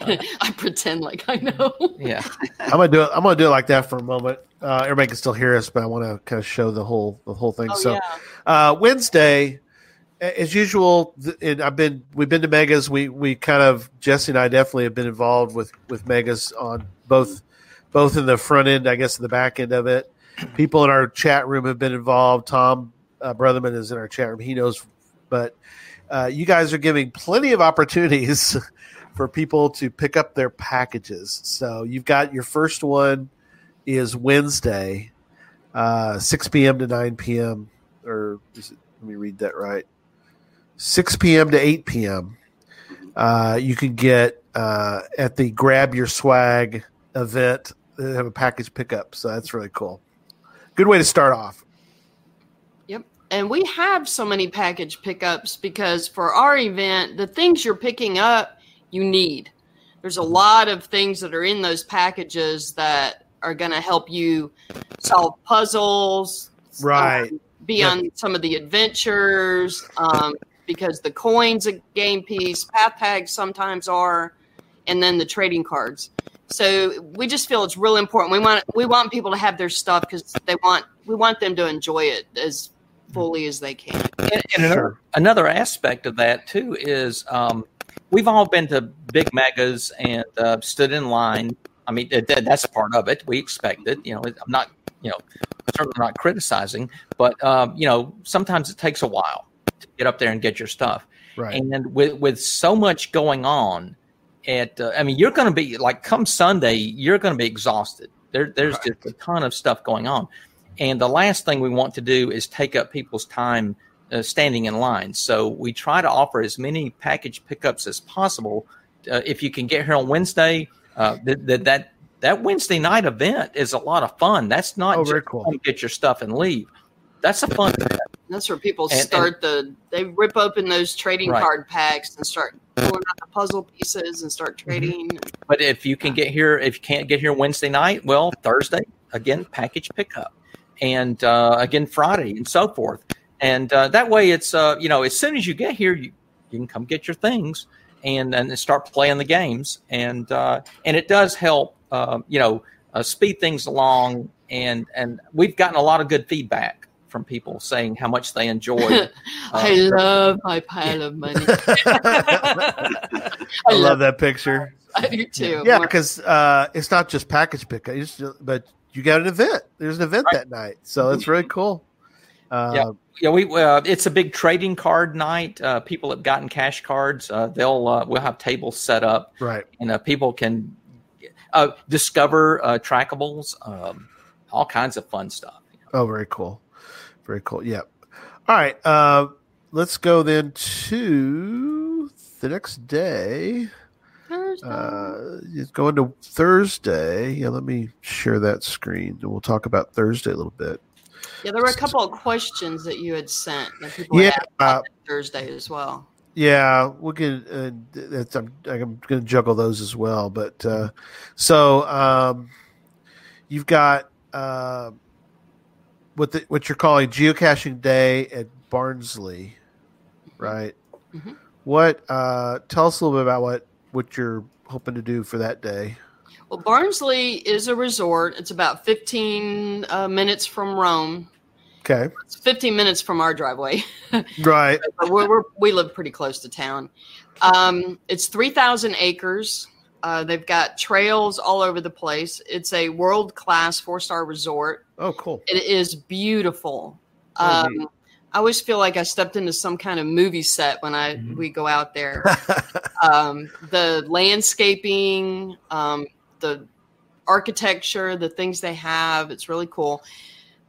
I pretend like I know. yeah. I'm gonna do it. I'm gonna do it like that for a moment. Uh, everybody can still hear us, but I want to kind of show the whole the whole thing. Oh, so yeah. uh, Wednesday, a- as usual, I've been we've been to megas. We we kind of Jesse and I definitely have been involved with with megas on both both in the front end, I guess, in the back end of it. People in our chat room have been involved. Tom uh, Brotherman is in our chat room. He knows, but uh, you guys are giving plenty of opportunities for people to pick up their packages. So you've got your first one is Wednesday, uh, 6 p.m. to 9 p.m. Or is it, let me read that right. 6 p.m. to 8 p.m. Uh, you can get uh, at the Grab Your Swag event. They have a package pickup, so that's really cool. Good way to start off. Yep. And we have so many package pickups because for our event, the things you're picking up, you need. There's a lot of things that are in those packages that are going to help you solve puzzles, Right. um, be on some of the adventures, um, because the coins a game piece, path tags sometimes are, and then the trading cards. So we just feel it's real important. We want we want people to have their stuff because they want we want them to enjoy it as fully as they can. And, and another, another aspect of that too is um, we've all been to big megas and uh, stood in line. I mean, that, that- that's part of it. We expect it. You know, I'm not, you know, certainly not criticizing, but um, you know, sometimes it takes a while to get up there and get your stuff. Right. And with with so much going on, at uh, I mean, you're going to be like come Sunday, you're going to be exhausted. There, there's just a ton of stuff going on, and the last thing we want to do is take up people's time uh, standing in line. So we try to offer as many package pickups as possible. Uh, if you can get here on Wednesday, uh, that that that that Wednesday night event is a lot of fun. That's not Oh, just cool. come get your stuff and leave. That's a fun event. That's where people And- and- start the. They rip open those trading Right. card packs and start pulling out the puzzle pieces and start Mm-hmm. trading. But if you can get here, if you can't get here Wednesday night, well, Thursday again, package pickup, and uh, again Friday, and so forth. And uh, that way, it's uh, you know, as soon as you get here, you you can come get your things and and start playing the games, and uh, and it does help, uh, you know, uh, speed things along. And and we've gotten a lot of good feedback from people saying how much they enjoy. I love my pile of money. I love that picture. I do too. Yeah, because uh, it's not just package pickup, just- but you got an event. There's an event Right. that night, so it's really cool. Uh, Yeah. yeah, we uh, it's a big trading card night. Uh, people have gotten cache cards. Uh, they'll uh, we'll have tables set up, Right. and uh, people can uh, discover uh, trackables, um, all kinds of fun stuff. Oh, very cool. Very cool. Yep. All right. Uh, let's go then to the next day. Thursday. Uh, it's going to Thursday. Yeah, let me share that screen and we'll talk about Thursday a little bit. yeah, there were a couple of questions that you had sent that people Yeah, about Thursday as well. Yeah, we'll get. Uh, that's, I'm, I'm going to juggle those as well. But uh, so um, you've got uh, what the, what you're calling geocaching day at Barnsley, right? Mhm. What? Uh, tell us a little bit about what what you're hoping to do for that day. Well, Barnsley is a resort. It's about 15 uh, minutes from Rome. Okay, It's 15 minutes from our driveway. right. we're, we're, we live pretty close to town. Um, it's 3,000 acres. Uh, they've got trails all over the place. It's a world class four star resort. Oh, cool. It is beautiful. Oh, Um, I always feel like I stepped into some kind of movie set when I we go out there. um, the landscaping, um, the architecture, the things they have, it's really cool.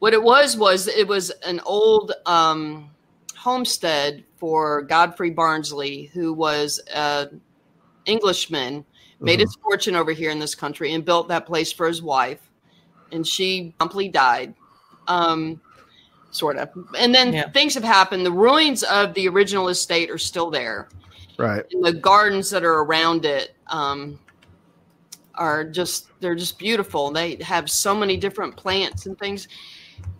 What it was was it was an old um, homestead for Godfrey Barnsley, who was an Englishman, made his fortune over here in this country, and built that place for his wife, and she promptly died. Um, sort of. And then Yeah. things have happened. The ruins of the original estate are still there right. and the gardens that are around it um, are just they're just beautiful they have so many different plants and things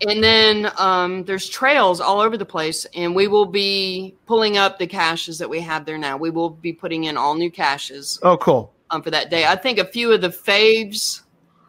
and then um, there's trails all over the place and we will be pulling up the caches that we have there now we will be putting in all new caches Oh, cool. Um, for that day i think a few of the faves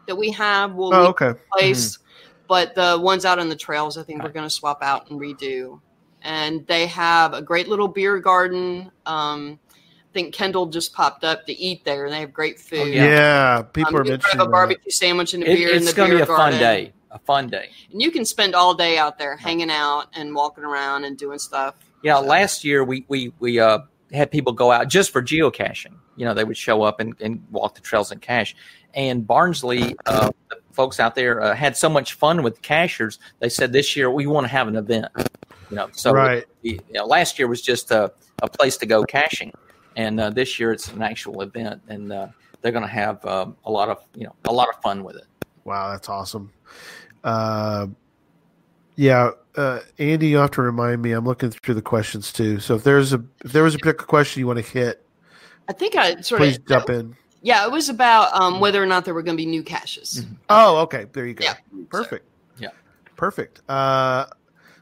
that we have will Oh, leave okay. place, but the ones out on the trails, I think we're going to swap out and redo. And they have a great little beer garden. Um, I think Kendall just popped up to eat there, and they have great food. Yeah, Yeah. people um, are you mentioning have a that. barbecue sandwich and a It- beer in it's going to be a garden. fun day. A fun day. and you can spend all day out there hanging out and walking around and doing stuff. Yeah, last year we we we uh, had people go out just for geocaching. You know, they would show up and, and walk the trails and cache. And Barnsley, uh, the folks out there uh, had so much fun with cachers. They said this year we want to have an event. You know, so Right. you know, last year was just a, a place to go caching, and uh, this year it's an actual event, and uh, they're going to have um, a lot of you know a lot of fun with it. Wow, that's awesome. Uh, yeah, uh, Andy, you have to remind me. I'm looking through the questions too. So if there's a if there was a particular question you want to hit, I think I sort please of jump in. yeah, it was about um, whether or not there were going to be new caches. Oh, okay. There you go. Yeah. Perfect. Yeah. Perfect. Uh,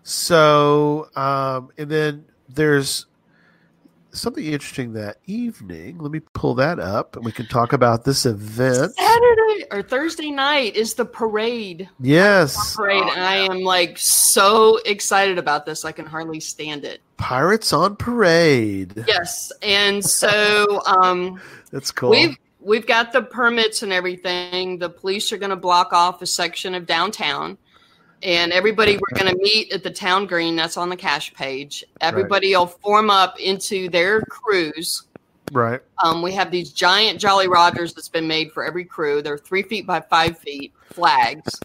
so, um, and then there's something interesting that evening. Let me pull that up, and we can talk about this event. Saturday or Thursday night is the parade. Yes, Parade, and I am like so excited about this. I can hardly stand it. Pirates on Parade. Yes, and so um, That's cool. we've we've got the permits and everything. The police are going to block off a section of downtown, and everybody we're going to meet at the town green. That's on the cache page. Everybody will form up into their crews. right. Um, we have these giant Jolly Rogers that's been made for every crew. They're three feet by five feet, flags.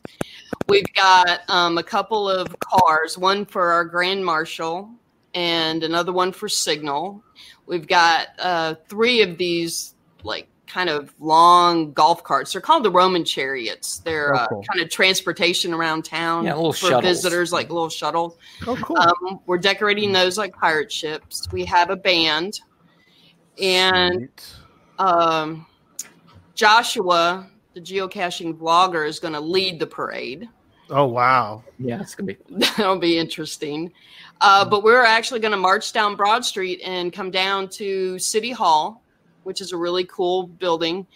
We've got um, a couple of cars, one for our Grand Marshal and another one for Signal. We've got uh, three of these like kind of long golf carts. They're called the Roman chariots. They're Oh, uh, kind of transportation around town Yeah, little for shuttles. visitors, like little shuttles. Oh, cool. Um, we're decorating those like pirate ships. We have a band, and um, Joshua, the geocaching vlogger, is going to lead the parade. oh wow. Yeah, it's gonna be. That'll be interesting. Uh, but we're actually going to march down Broad Street and come down to City Hall, which is a really cool building.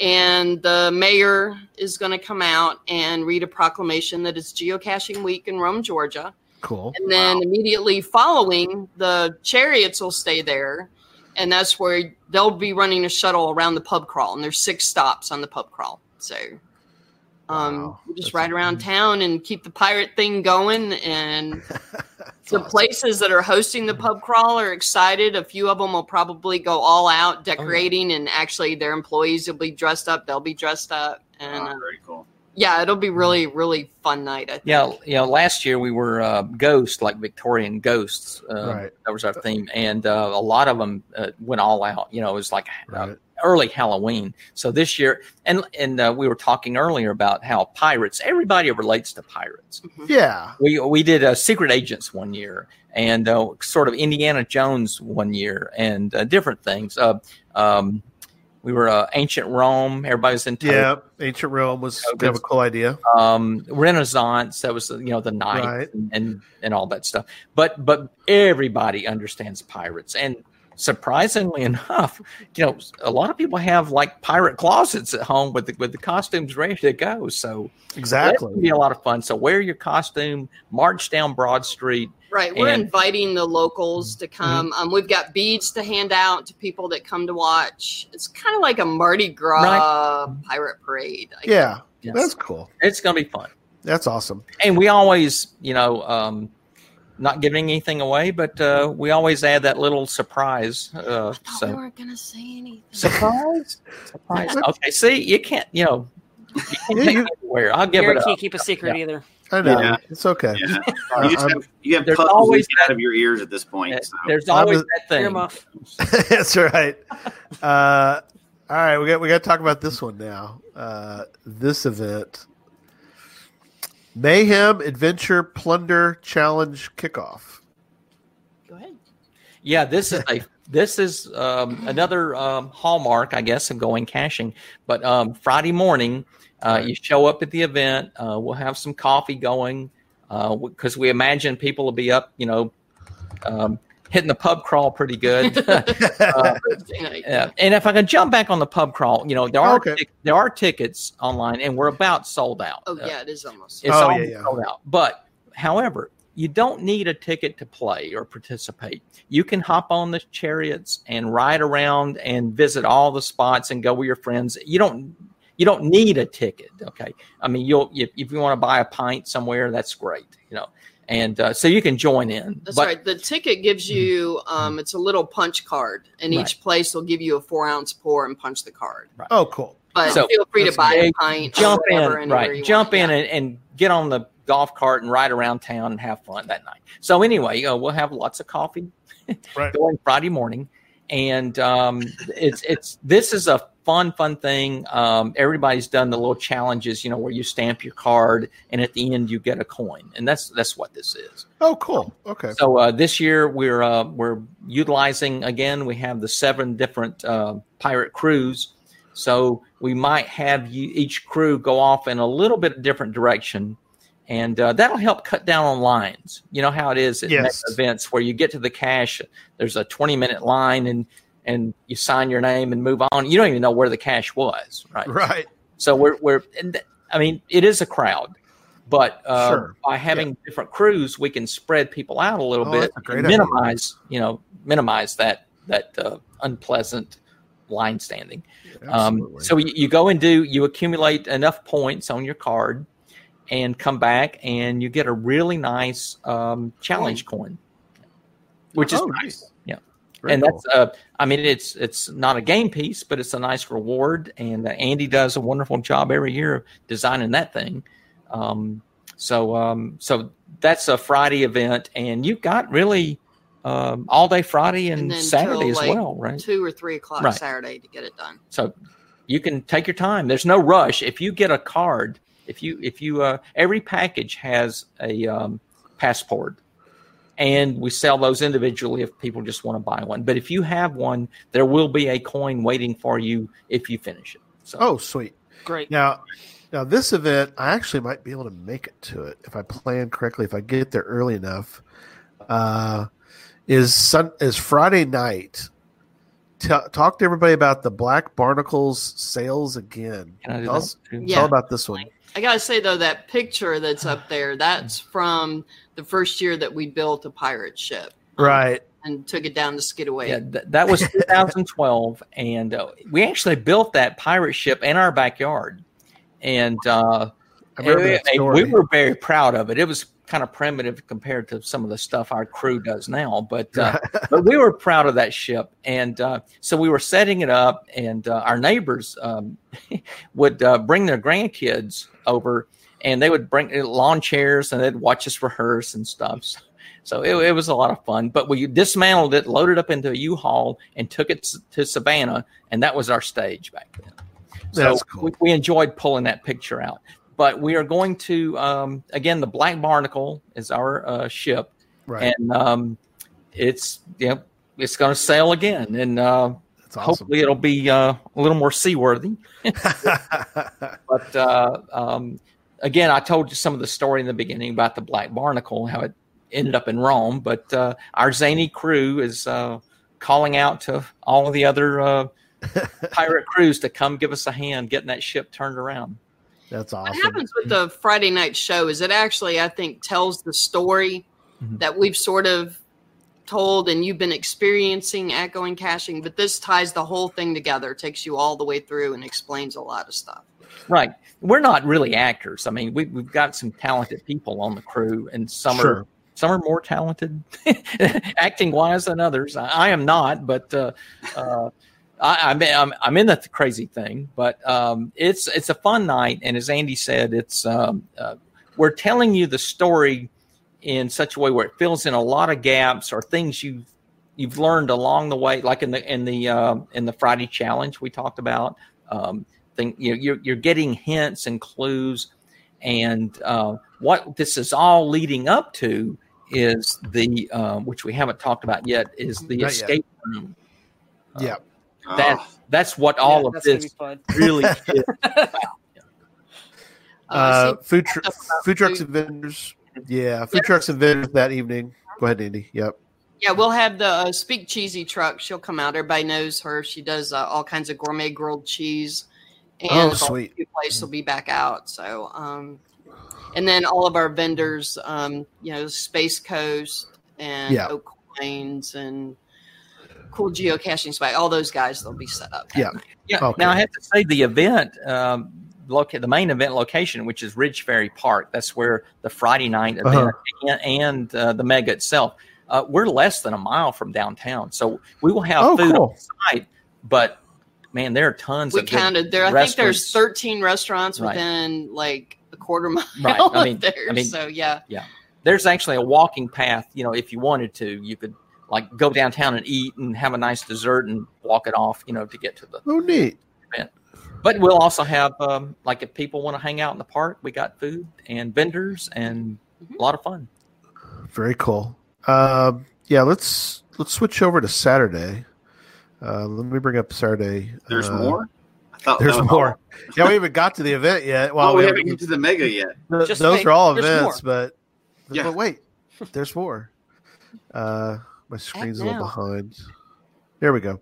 And the mayor is going to come out and read a proclamation that it's Geocaching Week in Rome, Georgia. Cool. And then immediately following, the chariots will stay there. And that's where they'll be running a shuttle around the pub crawl. And there's six stops on the pub crawl. So um, Wow, just that's ride around town and keep the pirate thing going. And the places that are hosting the pub crawl are excited. A few of them will probably go all out decorating, and actually their employees will be dressed up. They'll be dressed up. And Oh, uh, very cool. yeah, it'll be really, really fun night. I think. Yeah, you know, last year we were uh, ghosts, like Victorian ghosts. Uh, Right. That was our theme, and uh, a lot of them uh, went all out. You know, it was like uh, Right. Early Halloween. So this year, and and uh, we were talking earlier about how pirates. Everybody relates to pirates. Yeah. We we did uh, Secret Agents one year, and uh, sort of Indiana Jones one year, and uh, different things. Uh, um, we were uh, ancient Rome. Everybody Everybody's into Yeah. Ancient Rome was kind of a cool idea. um renaissance that was you know the knights Right. and, and and all that stuff but but everybody understands pirates and surprisingly enough you know a lot of people have like pirate closets at home with the with the costumes ready to go so Exactly. be a lot of fun so wear your costume march down broad street Right. We're And- inviting the locals to come. Um, we've got beads to hand out to people that come to watch. It's kind of like a Mardi Gras pirate parade. I Yeah. Yes. That's cool. it's gonna be fun That's awesome. and we always you know um not giving anything away but uh we always add that little surprise uh thought so we weren't going to say anything. Surprise! Surprise! Okay, see, you can't, you know, you can't Yeah, you- it anywhere. I'll give Garrett it can't up. keep a secret Yeah. either. I know. Yeah. It's okay. Yeah. Uh, You, have, you have There's always leaking out of your ears at this point. Uh, So. There's always a- that thing. Earmuff. That's right. Uh, all right, we got we got to talk about this one now. Uh, this event, Mayhem Adventure Plunder Challenge Kickoff. Go ahead. Yeah, this is a this is um, another um, hallmark, I guess, of going caching. But um, Friday morning, uh, you show up at the event. Uh, we'll have some coffee going because we imagine people will be up, you know, um, hitting the pub crawl pretty good. Thursday night. Yeah, and if I can jump back on the pub crawl, you know there are Okay. tic- there are tickets online, and we're about sold out. Oh, Uh, yeah, it is almost. it's Oh, all yeah, yeah. sold out. But however, you don't need a ticket to play or participate. You can hop on the chariots and ride around and visit all the spots and go with your friends. You don't you don't need a ticket. Okay, I mean you'll if, if you want to buy a pint somewhere, that's great. You know, and uh, so you can join in. That's but right. The ticket gives you, um, it's a little punch card, and Right. each place will give you a four ounce pour and punch the card. Right. Oh, cool. But So- feel free to buy good. a pint. jump or whatever, in, anywhere right? Jump want. in Yeah. and, and get on the golf cart and ride around town and have fun that night. So anyway, uh, we'll have lots of coffee Right. going Friday morning, and um, it's it's this is a fun fun thing. Um, everybody's done the little challenges, you know, where you stamp your card and at the end you get a coin, and that's that's what this is. Oh, cool. Okay. So uh, this year we're uh, we're utilizing again. We have the seven different uh, pirate crews, so we might have you, each crew go off in a little bit of different direction, and uh, that'll help cut down on lines. You know how it is at Yes. events where you get to the cache, there's a 20 minute line, and and you sign your name and move on. You don't even know where the cache was, right? Right. So we're we're and th- I mean it is a crowd, but uh, Sure. by having different crews, we can spread people out a little Oh, bit a great idea. minimize you know minimize that that uh, unpleasant line standing. Um, so you, you go and do you accumulate enough points on your card, and come back and you get a really nice um, challenge coin, which is Oh, nice. Nice. Yeah Very and cool. that's uh i mean it's it's not a game piece but it's a nice reward and uh, andy does a wonderful job every year of designing that thing um so um so that's a friday event and you've got really um all day friday and, And saturday as like, well right Two or three o'clock Right. Saturday to get it done. so you can take your time. There's no rush. If you get a card, if you if you uh, every package has a um, passport, and we sell those individually if people just want to buy one. But if you have one, there will be a coin waiting for you if you finish it. So Oh, sweet. Great. Now, now this event, I actually might be able to make it to it if I plan correctly. If I get there early enough, uh, is sun is Friday night. Tell talk to everybody about the Black Barnacles sails again. Can Tell, us, too? Yeah. tell about this one. I gotta say though, that picture that's up there, that's from the first year that we built a pirate ship Right. and took it down to Skidaway. Yeah, th- that was 2012, and uh, we actually built that pirate ship in our backyard, and uh, I remember that and story. we were very proud of it. It was kind of primitive compared to some of the stuff our crew does now, but uh, but we were proud of that ship, and uh, so we were setting it up, and uh, our neighbors um, would uh, bring their grandkids over, and they would bring uh, lawn chairs, and they'd watch us rehearse and stuff. So, so it, it was a lot of fun. But we dismantled it, loaded up into a U-Haul, and took it to Savannah, and that was our stage back then. So cool. we, we enjoyed pulling that picture out. But we are going to um, again the Black Barnacle is our uh, ship, Right. and um, it's you know, it's going to sail again, and uh, awesome. hopefully it'll be uh, a little more seaworthy. But uh, um, again, I told you some of the story in the beginning about the Black Barnacle, how it ended up in Rome. But uh, our zany crew is uh, calling out to all of the other uh, pirate crews to come give us a hand getting that ship turned around. That's awesome. What happens with the Friday night show is it actually, I think, tells the story Mhm. that we've sort of told and you've been experiencing at going caching, but this ties the whole thing together, takes you all the way through and explains a lot of stuff. Right. We're not really actors. I mean, we, we've got some talented people on the crew, and some are some are more talented acting wise than others. I, I am not, but uh, uh, I, I'm, I'm I'm in the crazy thing. But um, it's it's a fun night, and as Andy said, it's um, uh, we're telling you the story in such a way where it fills in a lot of gaps or things you you've learned along the way, like in the in the uh, in the Friday challenge we talked about. Um, thing you know, you're you're getting hints and clues, and uh, what this is all leading up to is the uh, which we haven't talked about yet is the Not yet. escape room. Uh, Yeah. That Oh, that's what all Yeah, of that's gonna be this fun. really is. Uh, see food tr- food trucks food. and vendors. Yeah, food trucks and vendors that evening. Go ahead, Andy. Yep. Yeah, we'll have the uh, Speak Cheesy truck. She'll come out. Everybody knows her. She does uh, all kinds of gourmet grilled cheese. And Oh, the sweet. barbecue place will be back out. So, um, and then all of our vendors, um, you know, Space Coast and Yeah. Oak Plains and Cool Geocaching Spot, all those guys, they'll be set up. Yeah. Yeah. Okay. Now I have to say the event, um, loca- the main event location, which is Ridge Ferry Park. That's where the Friday night event Uh-huh. and, and uh, the mega itself. Uh, we're less than a mile from downtown, so we will have Oh, food cool. on site. But man, there are tons. We of counted there. I think there's 13 restaurants Right. within like a quarter mile Right. I mean- there. I mean- so, yeah, yeah. There's actually a walking path. You know, if you wanted to, you could like go downtown and eat and have a nice dessert and walk it off. You know, to get to the Oh, neat. But we'll also have, um, like, if people want to hang out in the park, we got food and vendors and a lot of fun. Very cool. Um, yeah, let's let's switch over to Saturday. Uh, let me bring up Saturday. there's Uh, more. I thought There's that was more. all. Yeah, we haven't got to the event yet. Well, Well, we we haven't get to the mega yet. th- Just those wait. are all There's events, but Yeah. but wait, there's more. Uh, my screen's a little behind. There we go.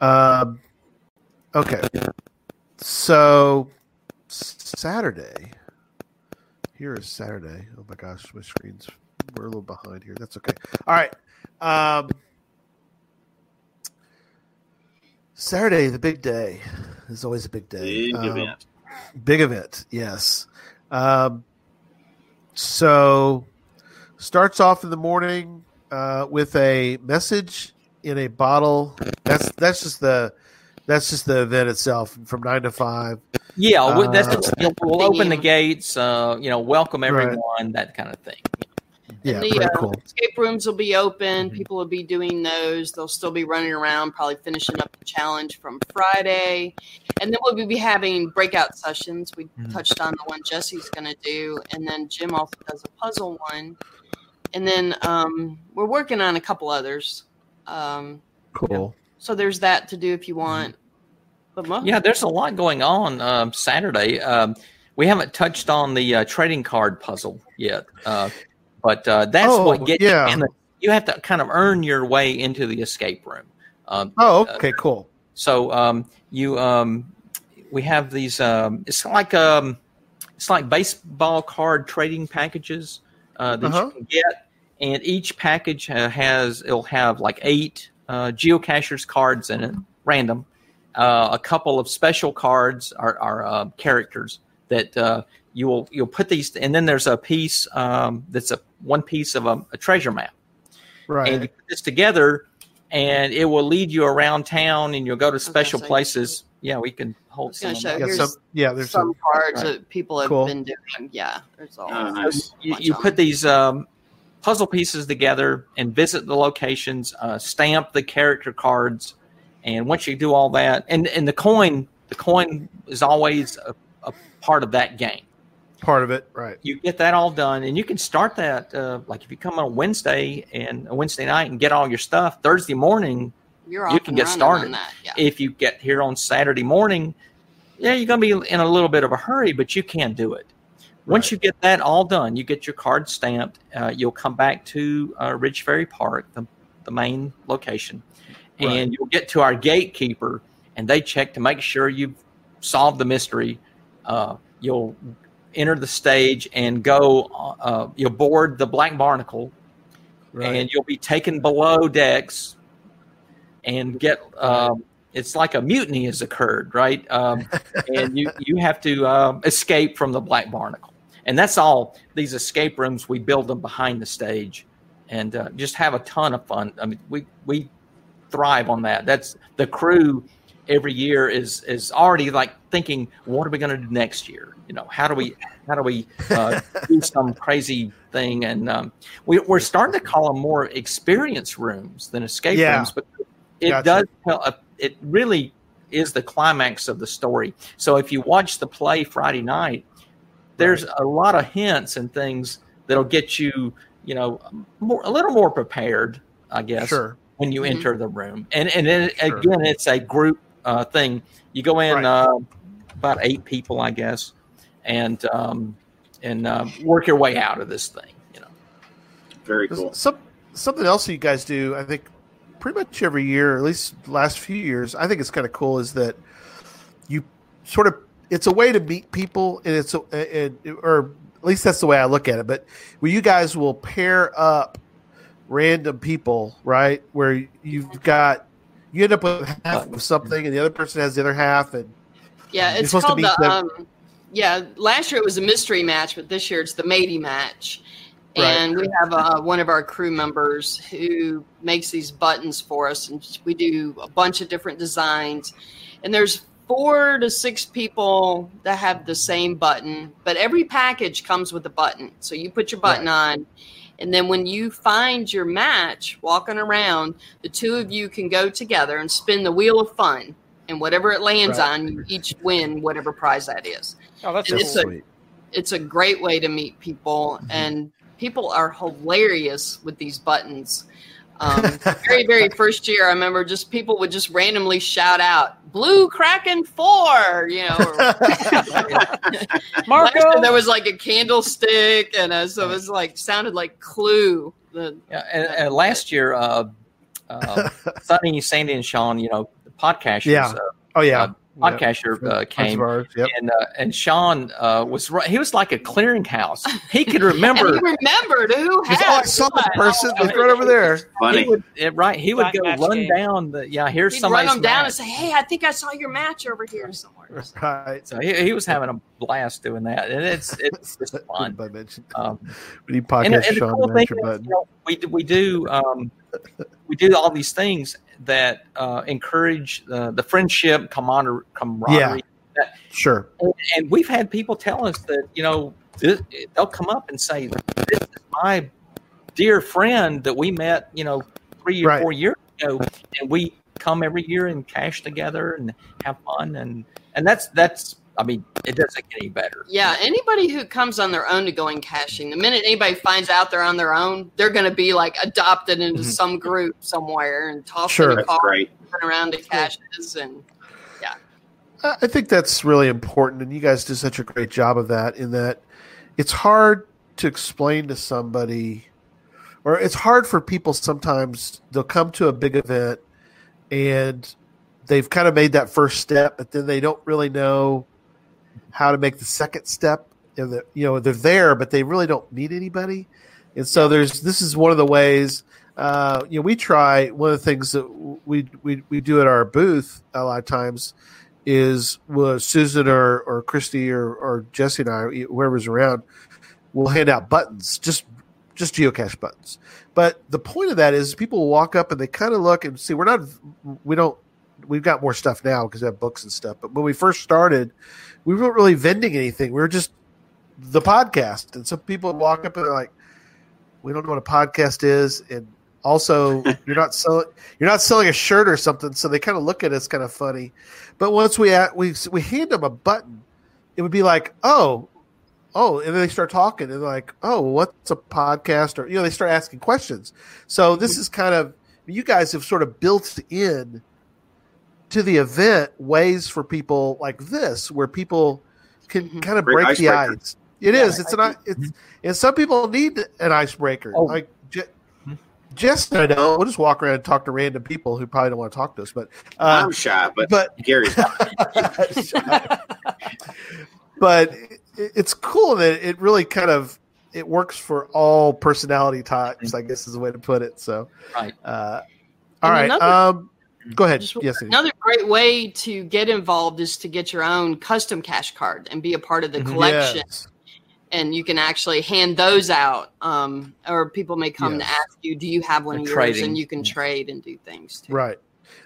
Um, okay. So Saturday. Here is Saturday. Oh my gosh, my screen's we're a little behind here. That's okay. All right. Um, Saturday, the big day. is always a big day. Big Um, event. Big event, yes. Um, so starts off in the morning uh, with a message in a bottle. That's that's just the that's just the event itself from nine to five. Yeah, we- that's Uh, you know, we'll open the gates. Uh, you know, welcome Right. everyone, that kind of thing. Yeah, the very uh, cool. escape rooms will be open. Mhm. People will be doing those. They'll still be running around, probably finishing up the challenge from Friday. And then we'll be having breakout sessions. We Mm-hmm. Mhm. touched on the one Jesse's going to do. And then Jim also does a puzzle one. And then um, we're working on a couple others. Um, Cool. so there's that to do if you want. But mo- Yeah, there's a lot going on um, Saturday. Um, we haven't touched on the uh, trading card puzzle yet, uh, but uh, that's Oh, what gets yeah. you in the. You have to kind of earn your way into the escape room. Um, Oh, okay, cool. so um, you, um, we have these. Um, it's like um, it's like baseball card trading packages uh, that Uh-huh. you can get, and each package uh, has it'll have like eight uh, geocachers cards in it, random. Uh, a couple of special cards are, are uh, characters that uh, you will you'll put these, and then there's a piece um, that's a one piece of a, a treasure map Right. and you put this together and it will lead you around town and you'll go to special say. places yeah we can hold was some show of yeah, some, yeah, there's some some. cards right. that people have Cool. been doing. Yeah, there's all. Oh, that. nice. you, you put these um, puzzle pieces together and visit the locations uh, stamp the character cards and once you do all that and, and the coin the coin is always a, a part of that game part of it, right? you get that all done and you can start that uh, like if you come on wednesday and a wednesday night and get all your stuff thursday morning You're you can get started. That. Yeah. if you get here on Saturday morning, yeah, you're going to be in a little bit of a hurry, but you can do it. Once Right. you get that all done, you get your card stamped. Uh, you'll come back to uh, Ridge Ferry Park, the, the main location, Right. and you'll get to our gatekeeper, and they check to make sure you've solved the mystery. Uh, you'll enter the stage and go. Uh, you'll board the Black Barnacle, Right. and you'll be taken below decks and get um, it's like a mutiny has occurred right um, and you you have to um, escape from the black barnacle and that's all these escape rooms we build them behind the stage and uh, just have a ton of fun. I mean we we thrive on that. That's the crew every year is is already like thinking what are we going to do next year? You know how do we how do we uh, do some crazy thing? And um, we, we're starting to call them more experience rooms than escape Yeah. rooms but it Gotcha. does tell a, it really is the climax of the story. So if you watch the play friday night there's a lot of hints and things that'll get you you know more a little more prepared i guess Sure. when you Mhm. enter the room and and then Sure. again it's a group uh, thing you go in Right. uh, about eight people i guess and um, and uh, work your way out of this thing you know Very cool. Some something else you guys do, I think, pretty much every year, at least last few years. I think it's kind of cool. Is that you sort of it's a way to meet people, and it's a, it, or at least that's the way I look at it. But where you guys will pair up random people, right? Where you've got you end up with half of something, and the other person has the other half, and Yeah, it's supposed to called the. them. Um, yeah, last year it was a mystery match, but this year it's the matey match. Right. And we have uh, one of our crew members who makes these buttons for us, and we do a bunch of different designs. And there's four to six people that have the same button, but every package comes with a button. So you put your button on, and then when you find your match walking around, the two of you can go together and spin the wheel of fun. And whatever it lands Right. on, you each win whatever prize that is. Oh, that's And cool. it's a it's a great way to meet people, mm-hmm. and people are hilarious with these buttons. Um, very very first year, I remember just people would just randomly shout out "Blue Kraken 4, you know. Marco! Last year there was like a candlestick, and uh, so it was like sounded like Clue. The Yeah, and, and last year, uh, uh, Sonny, Sandy, and Sean, you know, the podcasters, Yeah. uh, oh yeah, PodCacher uh, came, ours, Yep. and uh, and Sean uh, was right. He was like a clearinghouse. He could remember. he remembered who had oh, I saw that person. Oh, right over there. Funny. He would, right, he would Black go run game. down the yeah. Here's He'd somebody's run them down match. and say, "Hey, I think I saw your match over here somewhere." Right. So he, he was having a blast doing that, and it's it's just fun. I mentioned. Um, We need and, podcast and the Sean cool is, you know, we do- we do um, we do all these things that uh, encourage uh, the friendship, camaraderie. camaraderie. Sure. And, and we've had people tell us that you know this, they'll come up and say, "This is my dear friend that we met, you know, three or Right. four years ago, and we come every year and cache together and have fun, and and that's that's. I mean, it doesn't get any better. Yeah, anybody who comes on their own to going caching, the minute anybody finds out they're on their own, they're going to be like adopted into Mhm. some group somewhere and tossed Sure. in a That's car, great. run around to caches, and yeah. I think that's really important, and you guys do such a great job of that. In that, it's hard to explain to somebody, or it's hard for people sometimes. They'll come to a big event, and they've kind of made that first step, but then they don't really know how to make the second step. And the, you know, they're there, but they really don't meet anybody. And so there's this is one of the ways. Uh, you know, we try one of the things that we we we do at our booth a lot of times is well, Susan or, or Christy or, or Jesse and I, whoever's around, we'll hand out buttons, just just geocache buttons. But the point of that is people walk up and they kind of look and see. We're not, we don't, we've got more stuff now because we have books and stuff. But when we first started, we weren't really vending anything. We were just the podcast. And some people walk up and they're like, "We don't know what a podcast is," and also you're not selling you're not selling a shirt or something. So they kind of look at us kind of funny. But once we at, we we hand them a button, it would be like, "Oh, oh," and then they start talking and they're like, "Oh, what's a podcast?" Or you know, they start asking questions. So this is kind of you guys have sort of built in to the event ways for people like this where people can Mhm. kind of Great break the ice. It is. It's an i- it's and some people need an icebreaker. Oh. Like Je- Jess I don't. We'll just walk around and talk to random people who probably don't want to talk to us. But uh, I'm shy, but, but Gary's but it's cool that it really kind of it works for all personality types. I guess is the way to put it. So, Right. uh, all And right. another- Um, go ahead. Just Yes. Andy. Another great way to get involved is to get your own custom cache card and be a part of the Mhm. collection. Yes. And you can actually hand those out, um, or people may come Yes. to ask you, "Do you have one And of yours?" trading. And you can Yeah. trade and do things too. Right.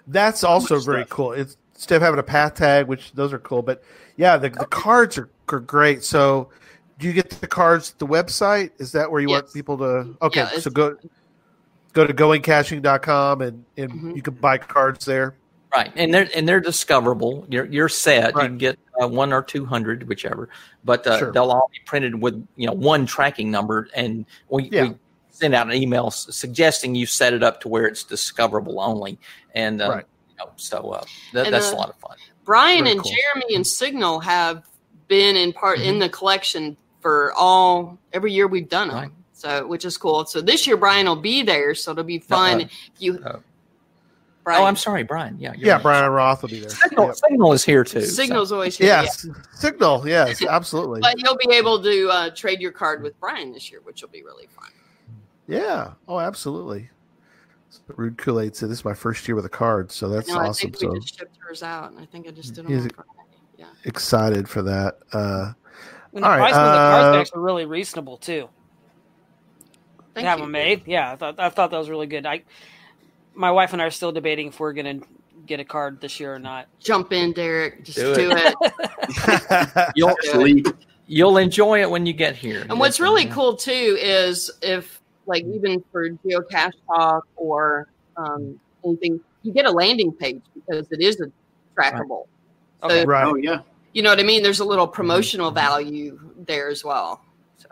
That's also very stuff. cool. It's instead of having a path tag, which those are cool, but yeah, the, the cards are, are great. So do you get the cards at the website? Is that where you want people to okay, Yeah, so it's- go go to goingcaching.com and, and Mhm. you can buy cards there. Right, and they're and they're discoverable. You're you're set. Right. You can get uh, one or two hundred, whichever. But uh, Sure. they'll all be printed with you know one tracking number, and we, Yeah. we send out an email s- suggesting you set it up to where it's discoverable only. And uh, Right. you know, so uh, that, And, that's uh, a lot of fun. Brian Very and cool. Jeremy and Signal have been in part Mm-hmm. in the collection for all every year we've done them. Right. So, which is cool. So this year Brian will be there, so it'll be fun. uh, if you, uh, Brian, Oh, I'm sorry, Brian. Yeah, you're Yeah, right. Brian Roth will be there. Signal, Yep. Signal is here too. so- Signal's always here. yeah. Yes. Signal, yes, absolutely. But you'll be able to uh, trade your card with Brian this year, which will be really fun. Yeah. Oh, absolutely. Rude Kool Aid said this is my first year with a card, so that's You know, I awesome. think we So just shipped hers out, and I think I just did them He's- on Friday. Yeah. excited for that. Uh, And the All right, price of the cards uh, are actually really reasonable too. Thank have you. them made. Yeah, I thought I thought that was really good. I, my wife and I are still debating if we're gonna get a card this year or not. Jump in, Derek. Just Do do, it. it. You'll sleep. you'll enjoy it when you get here. And what's really Yeah. cool too is if, like, even for geocache talk or um, anything, you get a landing page because it is a trackable. So Okay. right. Oh yeah. you know what I mean. There's a little promotional value there as well. So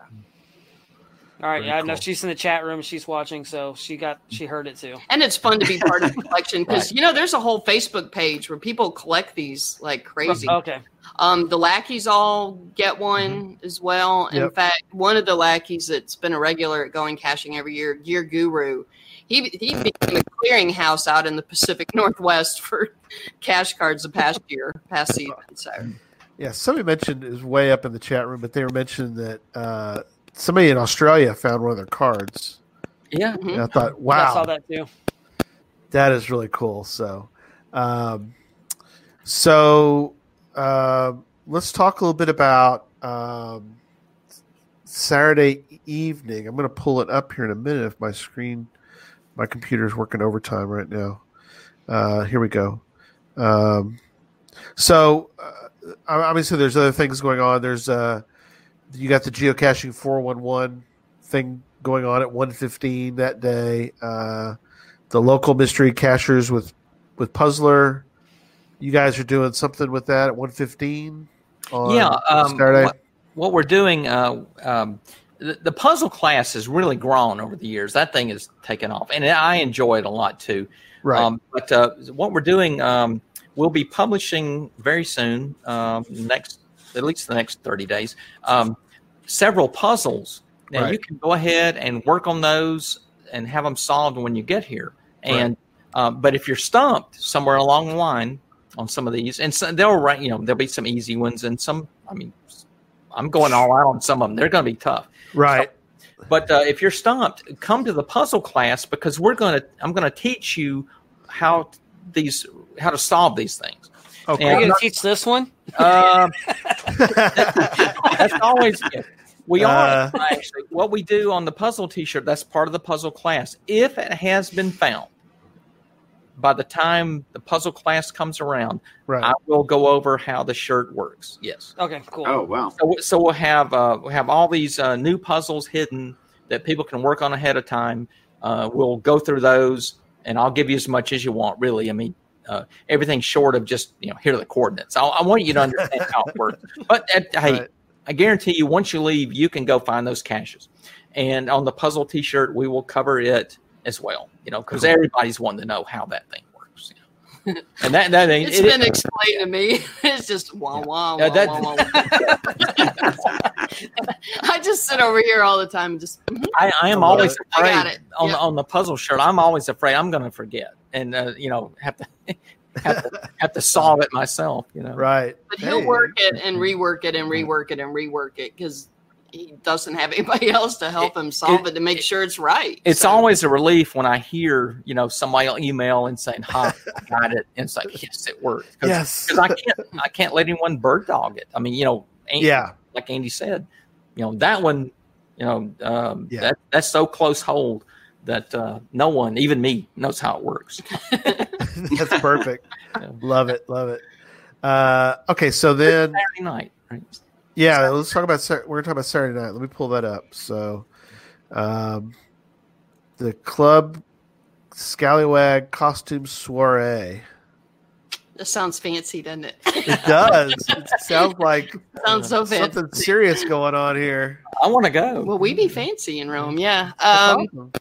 All right, Very yeah, I know she's in the chat room. She's watching, so she got she heard it too. and it's fun to be part of the collection because Right. you know there's a whole Facebook page where people collect these like crazy. Okay, Um, the lackeys all get one as well. In fact, one of the lackeys that's been a regular at going caching every year, Gear Guru, he he became a clearinghouse out in the Pacific Northwest for cache cards the past year, past season. So Yeah, somebody mentioned is way up in the chat room, but they were mentioning that uh, somebody in Australia found one of their cards. Yeah, mhm. I thought, wow, I saw that too. that is really cool. So, um, so um let's talk a little bit about um, Saturday evening. I'm going to pull it up here in a minute if my screen, my computer is working overtime right now. Uh, here we go. Um, so uh, obviously, there's other things going on. There's uh, you got the geocaching 411 thing going on at 115 that day. Uh, the local mystery cachers with with Puzzler. You guys are doing something with that at 115 on yeah, um, Saturday. What, what we're doing, uh, um, the, the puzzle class has really grown over the years. That thing has taken off, and I enjoy it a lot too. Right. Um, but uh, what we're doing, um, we'll be publishing very soon, um, next at least the next thirty days, um, several puzzles. Now Right. you can go ahead and work on those and have them solved when you get here. And uh, but if you're stumped somewhere along the line on some of these, and so they'll write, you know, there'll be some easy ones and some. I mean, I'm going all out on some of them. They're going to be tough. Right. But uh, if you're stumped, come to the puzzle class because we're going to. I'm going to teach you how these how to solve these things. Okay. Are you going to teach this one? Um, that's always yeah. we are Uh. actually what we do on the puzzle T-shirt. That's part of the puzzle class. If it has been found by the time the puzzle class comes around, right. I will go over how the shirt works. Yes. Okay, cool. Oh wow. So, so we'll have uh, we'll have all these uh, new puzzles hidden that people can work on ahead of time. Uh, we'll go through those, and I'll give you as much as you want. Really, I mean, uh, everything short of just you know here are the coordinates. I, I want you to understand how it works. But uh, hey, Right. I guarantee you, once you leave, you can go find those caches. And on the puzzle T-shirt, we will cover it as well. You know, because everybody's wanting to know how that thing works. You know? and that that ain't It's it- been explained to me. It's just wah wah wah, Yeah, that- wah, wah. I just sit over here all the time and just mhm. I, I am always it. I afraid got it. on Yeah. on the puzzle shirt. I'm always afraid I'm going to forget and uh, you know have to have to have to solve it myself. You know, Right. but he'll Hey. work it and rework it and rework it and rework it because he doesn't have anybody else to help him solve it, to make sure it's right. It's So- always a relief when I hear you know somebody will email and saying, "Hi, I got it," and it's like, "Yes, it worked." Cause, Yes. 'cause I can't I can't let anyone bird dog it. I mean, you know, Andy, Yeah. like Andy said, you know that one, you know, um, Yeah. that that's so close hold that uh, no one, even me, knows how it works. That's perfect. Yeah. Love it. Love it. Uh, okay, so then Saturday night, right? Yeah, let's talk about we're gonna talk about Saturday night. Let me pull that up. So, um, the club scallywag costume soiree. That sounds fancy, doesn't it? It does. it sounds like sounds so fancy. something serious going on here. I want to go. Well, we be fancy in Rome, yeah. Um, awesome.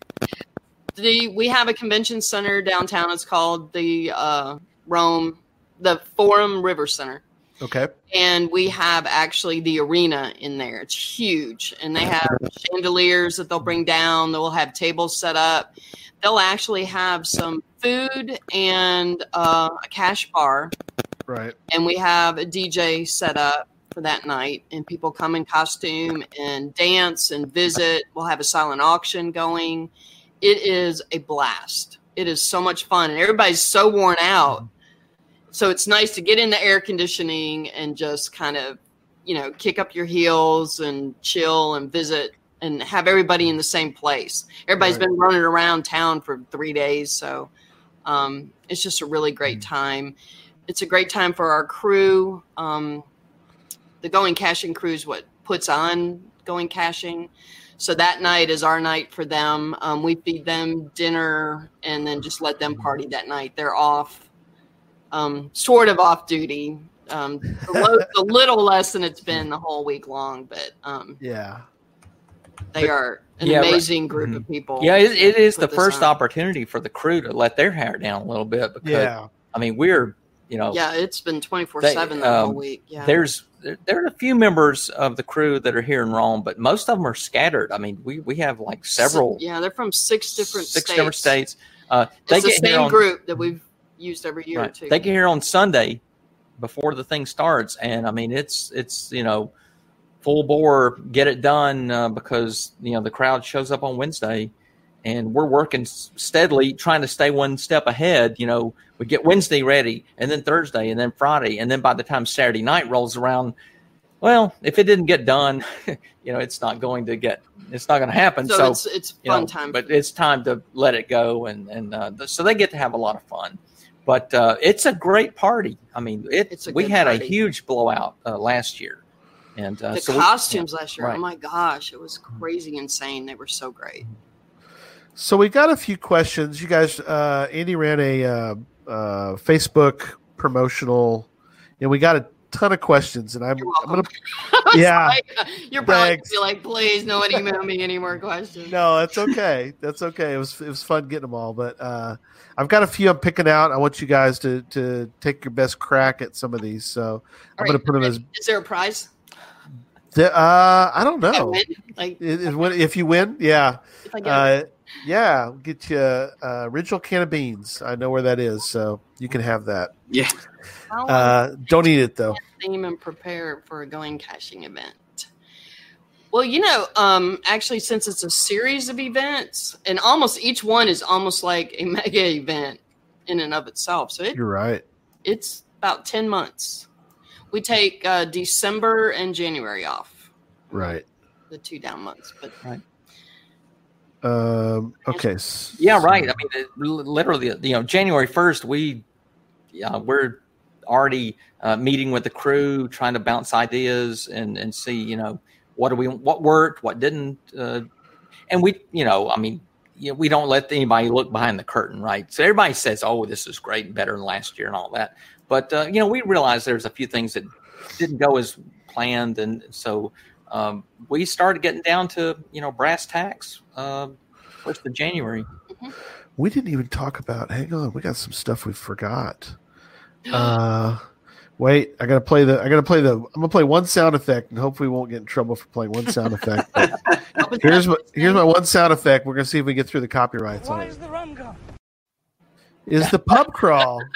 the we have a convention center downtown. It's called the uh, Rome, the Forum River Center, Okay. and we have actually the arena in there. It's huge, and they have chandeliers that they'll bring down. They'll have tables set up. They'll actually have some food and uh, a cash bar Right. and we have a DJ set up for that night, and people come in costume and dance and visit. We'll have a silent auction going. It is a blast. It is so much fun, and everybody's so worn out. So it's nice to get in the air conditioning and just kind of, you know, kick up your heels and chill and visit and have everybody in the same place. Everybody's Right. been running around town for three days, so um, it's just a really great time it's a great time for our crew. Um, the Going Caching crew is what puts on Going Caching. So that night is our night for them. Um, we feed them dinner and then just let them party that night. They're off, um, sort of off duty. Um, the, lo- the little less than it's been the whole week long, but um, Yeah. they are an Yeah, right. amazing group of people. Yeah, it, it is the first on. opportunity for the crew to let their hair down a little bit because Yeah. I mean we're you know Yeah, it's been twenty four seven the whole um, week. Yeah, there's there, there are a few members of the crew that are here in Rome, but most of them are scattered. I mean we we have like several Yeah, they're from six different six states. different states. Uh, they It's the get same on, group that we've used every year right, too. They get here on Sunday before the thing starts, and I mean it's it's you know full bore, get it done uh, because you know the crowd shows up on Wednesday, and we're working steadily trying to stay one step ahead. You know, we get Wednesday ready, and then Thursday, and then Friday, and then by the time Saturday night rolls around, well, if it didn't get done, you know, it's not going to get, it's not going to happen. so, So, it's it's fun know, time. but it's time to let it go, and and uh, so they get to have a lot of fun. But uh, it's a great party. I mean, it, It's a we good had a huge blowout uh, last year, And uh, the so we- costumes last year, right. oh my gosh, it was crazy insane. They were so great. So we got a few questions. You guys, uh, Andy ran a uh, uh, Facebook promotional, and we got a ton of questions. And I'm, You're I'm gonna, yeah, you're probably Thanks. gonna be like, please, no one email me any more questions. no, that's okay. That's okay. It was it was fun getting them all, but uh, I've got a few I'm picking out. I want you guys to to take your best crack at some of these. So I'm All gonna put them as. Is there a prize? The, uh, I don't know. win? Like It- it- when- if you win, yeah. if Uh, yeah, we'll get you uh, original can of beans. I know where that is, so you can have that. Yeah. How long Uh, don't eat it though. theme and prepare for a going caching event? Well, you know, um, actually, since it's a series of events, and almost each one is almost like a mega event in and of itself, so it, You're right. it's about ten months. We take uh, December and January off, Right. the two down months. But right. Um, okay. s- Yeah, right. I mean, literally, you know, January first, we, yeah, we're already uh, meeting with the crew, trying to bounce ideas and and see, you know, what do we, what worked, what didn't, uh, and we, you know, I mean, you know, we don't let anybody look behind the curtain, right? So everybody says, "Oh, this is great, and better than last year," and all that. But uh, you know, we realize there's a few things that didn't go as planned, and so um, we started getting down to you know brass tacks first of January. We didn't even talk about. Hang on, we got some stuff we forgot. Uh, wait, I gotta play the. I gotta play the. I'm gonna play one sound effect, and hopefully we won't get in trouble for playing one sound effect. Here's my here's my one sound effect. We're gonna see if we get through the copyrights on it. the rum gone? Is the pub crawl?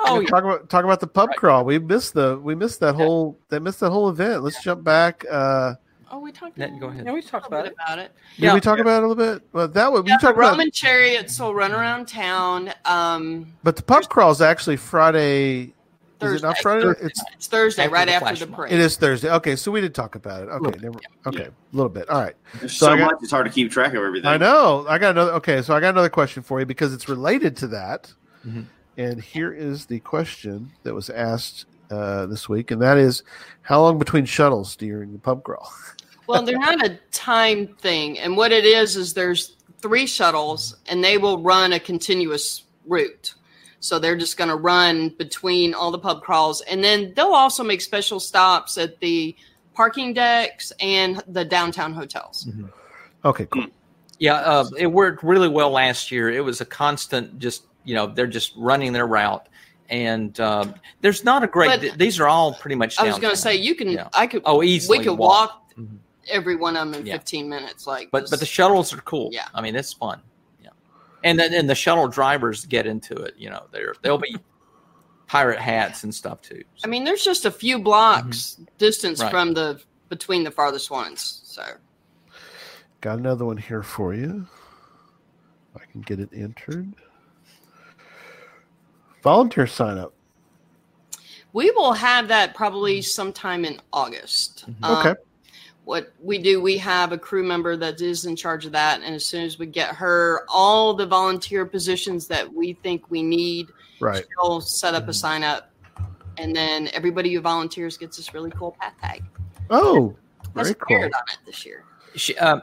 Oh, talk about talk about the pub crawl. We missed the we missed that whole that missed that whole event. Let's jump back. Uh, oh, we talked. Ned, go ahead. Yeah, we talked a little about it. about it. did Yeah. we talk about it a little bit? Well, that was Yeah, we the talked about, Roman chariots will run around town. Um, but the pub crawl is actually Friday. Is it not Thursday. Friday? Thursday It's it's Thursday, After right the after the mob. parade. it is Thursday. Okay, so we did talk about it. Okay, Little never, okay, a little bit. All right. There's So so, got- much; it's hard to keep track of everything. I know. I got another. Okay, so I got another question for you because it's related to that. Mhm. And here is the question that was asked uh, this week, and that is, how long between shuttles during the pub crawl? Well, they're not a time thing. And what it is, is there's three shuttles and they will run a continuous route. So they're just going to run between all the pub crawls. And then they'll also make special stops at the parking decks and the downtown hotels. Okay, cool. Yeah, uh, it worked really well last year. It was a constant, just you know, they're just running their route, and um, there's not a great. Th- these are all pretty much. I was going to say, you can, Yeah. I could, oh, easily we could walk, Mhm. every one of them in Yeah. 15 minutes. Like, But but the shuttles are cool. Yeah. I mean it's fun. Yeah, and then and the shuttle drivers get into it. You know, they're they'll be pirate hats and stuff too. I mean, there's just a few blocks distance Mm-hmm. Right. from the, between the farthest ones. So, Got another one here for you. I can get it entered. Volunteer sign up. We will have that probably sometime in August. Um, Okay. what we do, we have a crew member that is in charge of that, and as soon as we get her all the volunteer positions that we think we need, Right. she'll set up a sign up, and then everybody who volunteers gets this really cool path tag. Oh, very cool. on it this year. She, uh,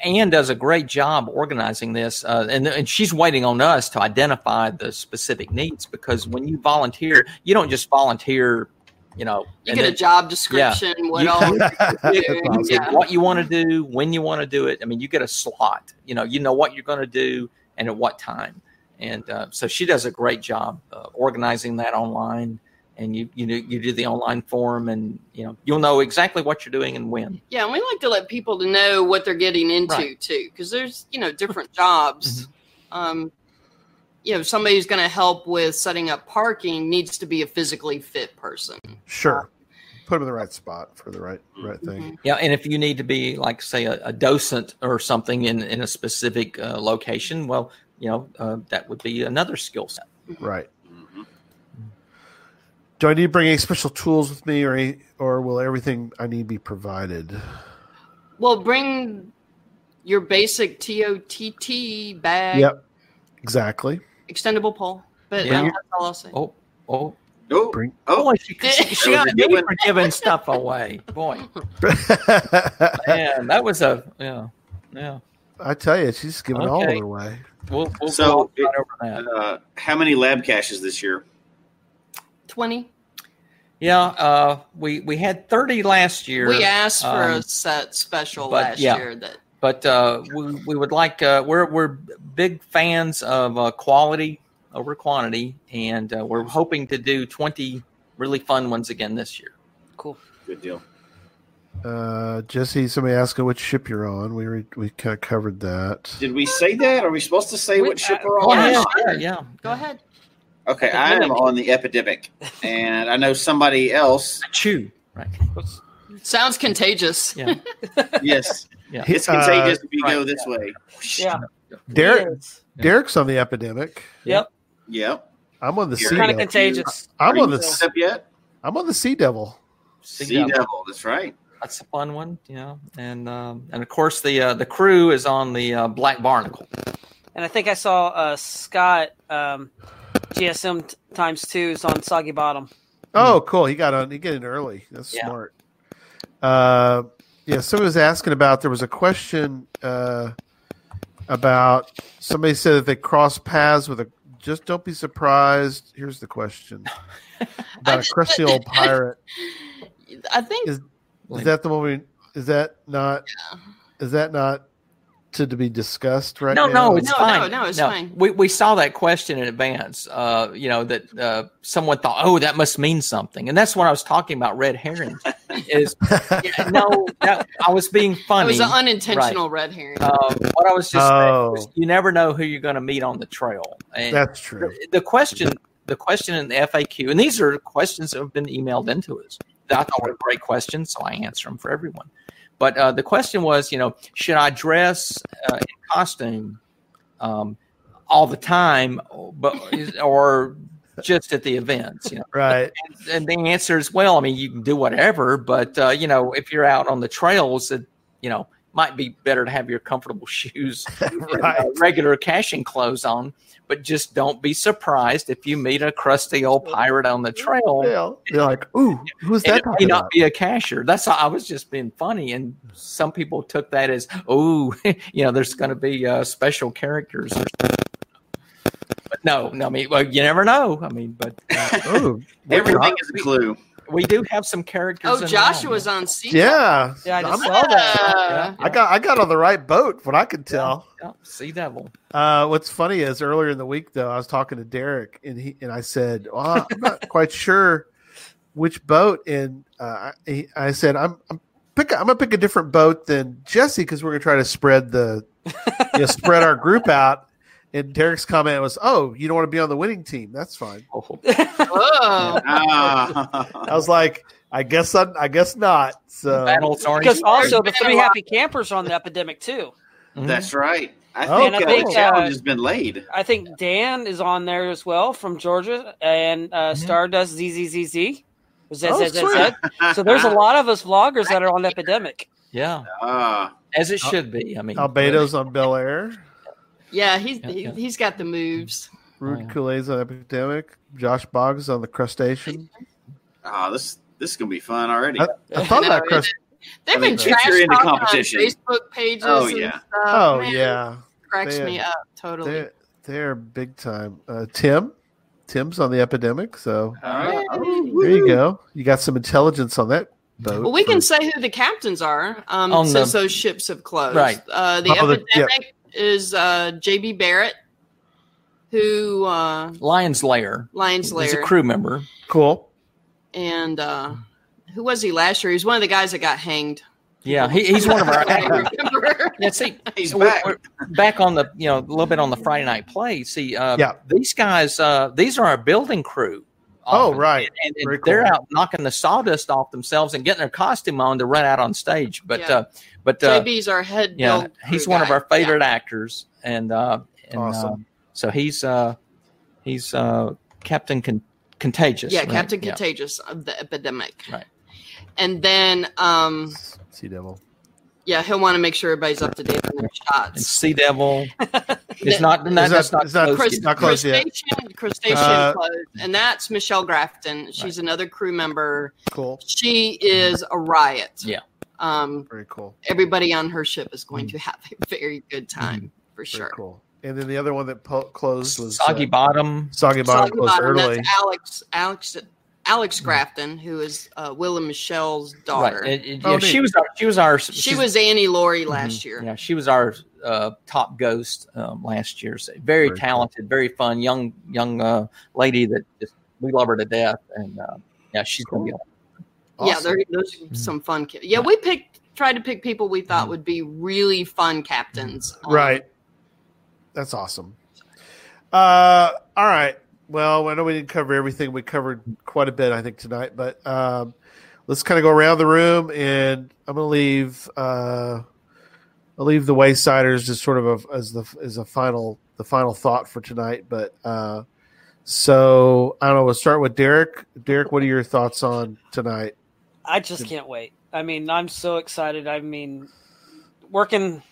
Anne does a great job organizing this, uh, and and she's waiting on us to identify the specific needs because when you volunteer, you don't just volunteer, you know, You get a job description, what You- all you awesome. Yeah. what you want to do, when you want to do it. I mean, you get a slot. You know, you know what you're going to do and at what time. And uh, so she does a great job uh, organizing that online. And you you do you do the online form, and you know you'll know exactly what you're doing and when. Yeah, and we like to let people to know what they're getting into Right. too, because there's you know different jobs. Um, you know, somebody who's going to help with setting up parking needs to be a physically fit person. Sure. Put them in the right spot for the right right thing. Mhm. Yeah, and if you need to be like say a, a docent or something in in a specific uh, location, well, you know uh, that would be another skill set. Right. Do I need to bring any special tools with me, or any, or will everything I need be provided? Well, bring your basic TOTT bag, Yep. Exactly. extendable pole. But Yeah. that's all I'll say. Oh, oh, Oh, Bring- oh, Boy, she, she, she got me for giving stuff away. Boy, man, that was a yeah, yeah. I tell you, she's giving all of Okay. it away. We'll, we'll So, go right over that. uh, how many lab caches this year? 20. Yeah, uh, we we had thirty last year. We asked for um, a set special but, last yeah. year that but uh, we, we would like uh, we're we're big fans of uh, quality over quantity, and uh, we're hoping to do twenty really fun ones again this year. Cool. Good deal. Uh, Jesse, somebody asking which ship you're on. We re- we kind of covered that. Did we say that? Are we supposed to say We- what ship uh, we're Oh, on? yeah, yeah, yeah, yeah. Go ahead. Okay, I am on the epidemic, and I know somebody else. Chew. Right. Sounds contagious. Yeah. Yes, Yeah. it's Uh, contagious if you right, go this way. Yeah. Derek, Derek's on the epidemic. Yep. Yep. I'm on the You're sea Kind of devil. contagious. I'm Are on the set up yet? I'm on the sea devil. Sea Sea Devil. Devil. That's right. That's a fun one, you know. And um, and of course the uh, the crew is on the uh, Black Barnacle. And I think I saw uh, Scott um, GSM t- times two is on Soggy Bottom. Oh, cool. He got on. He got in early. That's Yeah. smart. Uh, yeah. Somebody was asking about. There was a question uh, about somebody said that they crossed paths with a. Just don't be surprised. Here's the question about a crusty old pirate. I think Is is that the one? We, is that not? Is that not to, to be discussed right no, now? no, it's No, fine. no, no, it's fine. We we saw that question in advance. Uh, you know that uh, someone thought, oh, that must mean something, and that's what I was talking about. Red herrings is yeah, no. That, I was being funny. it was an unintentional red herring. Um, what I was just saying Oh. was you never know who you're going to meet on the trail. And That's true. the question the question in the FAQ, and these are questions that have been emailed into us. That I thought were great questions, so I answer them for everyone. But uh, the question was, you know, should I dress uh, in costume um, all the time, but or just at the events? You know, Right. and the answer is, well, I mean, you can do whatever, but uh, you know, if you're out on the trails, it you know might be better to have your comfortable shoes, and, uh, regular caching clothes on. But just don't be surprised if you meet a crusty old pirate on the trail. Yeah. You're like, ooh, who's that? it may talking not be a cashier. That's how I was just being funny, and some people took that as, oh, you know, there's going to be uh, special characters. Or but no, no, I mean, well, you never know. I mean, but uh, Ooh, Everything is a clue. We do have some characters. oh, in Joshua's on sea. Yeah. Yeah, I just saw that. Uh, I got I got on the right boat, what I could tell. Yeah, Sea Devil. Uh, what's funny is earlier in the week though, I was talking to Derek and he and I said, well, I'm not quite sure which boat, and uh, I, I said I'm I'm pick I'm gonna pick a different boat than Jesse because we're gonna try to spread the you know, spread our group out. And Derek's comment was, "Oh, you don't want to be on the winning team? That's fine." Oh, Ah. I was like, "I guess I, I guess not." So. Because also the been three happy campers are on the epidemic too. Mhm. That's right. I Oh, think, And uh, I think, the challenge uh, has been laid. I think Dan is on there as well from Georgia, and uh, Stardust ZZZZ. Z- Oh, Z- Z- Z. sweet. So there's a lot of us vloggers that are on Epidemic. yeah, Ah, as it should be. I mean, Albedo's on Bel Air. Yeah, he's Yeah, yeah. He, he's got the moves. Rude yeah. Kool-Aid's on Epidemic. Josh Boggs on the Crustacean. ah, this this is gonna be fun already. I, I thought No, about Crust. They've I mean, been if trash you're into talking on competition. Facebook pages. Oh, and yeah. stuff. Oh Man, yeah, cracks They- me up totally. they're they're big time. Uh, Tim, Tim's on the Epidemic. So All right. there you go. You got some intelligence on that boat. Well, we can say who the captains are um, since the- those ships have closed. Right. Uh, the Oh, the- yeah. Epidemic is uh, JB Barrett, who uh, Lion's Lair. Lions Lair. He's a crew member. cool. and uh, who was he last year? He's one of the guys that got hanged. Yeah, he, he's one of our. I remember. Yeah, see, He's we're- back. we're back on the you know a little bit on the Friday night play. See, uh, Yeah. these guys, uh, these are our building crew. Oh, right. and, and Very they're cool. out knocking the sawdust off themselves and getting their costume on to run out on stage. But Yeah. uh, but uh, JB's our head. yeah, he's crew one of our favorite actors, and uh, and Awesome. uh, so he's uh, he's uh, Captain Con- Contagious. Yeah, right? Captain Yeah. Contagious of the epidemic. Right. And then, um, Sea Devil. yeah, he'll want to make sure everybody's up to date on their and shots. Sea Devil. It's not. Is Not, that- that's not. is that- closed Crust- yet. not closed yet. Crustacean, crustacean Uh, closed, and that's Michelle Grafton. She's another crew member. Cool. She is a riot. Yeah. Um, Very cool. everybody on her ship is going to have a very good time for Very sure. cool. And then the other one that po- closed was Soggy uh, bottom. Soggy Bottom Soggy closed Bottom, early. That's Alex, Alex, Alex Grafton, who is uh, Will and Michelle's daughter. Right. It- it- Oh, yeah, she was. Our, she was our. she she's- was Annie Laurie Mm-hmm. last year. Yeah, she was our uh, top ghost um, last year. So very, Very cool. talented, very fun, young young uh, lady that just we love her to death. And uh, yeah, she's gonna be. Yeah, Awesome. there, those are some fun. Ki- yeah, we picked, tried to pick people we thought would be really fun captains. Um, Right. That's awesome. Uh, all right. Well, I know we didn't cover everything. We covered quite a bit, I think, tonight. But um, let's kind of go around the room, and I'm going to leave. Uh, I'll leave the Waysiders just sort of a, as the as a final the final thought for tonight. But uh, so I don't know. We'll start with Derek. Derek, what are your thoughts on tonight? I just can't wait. I mean, I'm so excited. I mean, working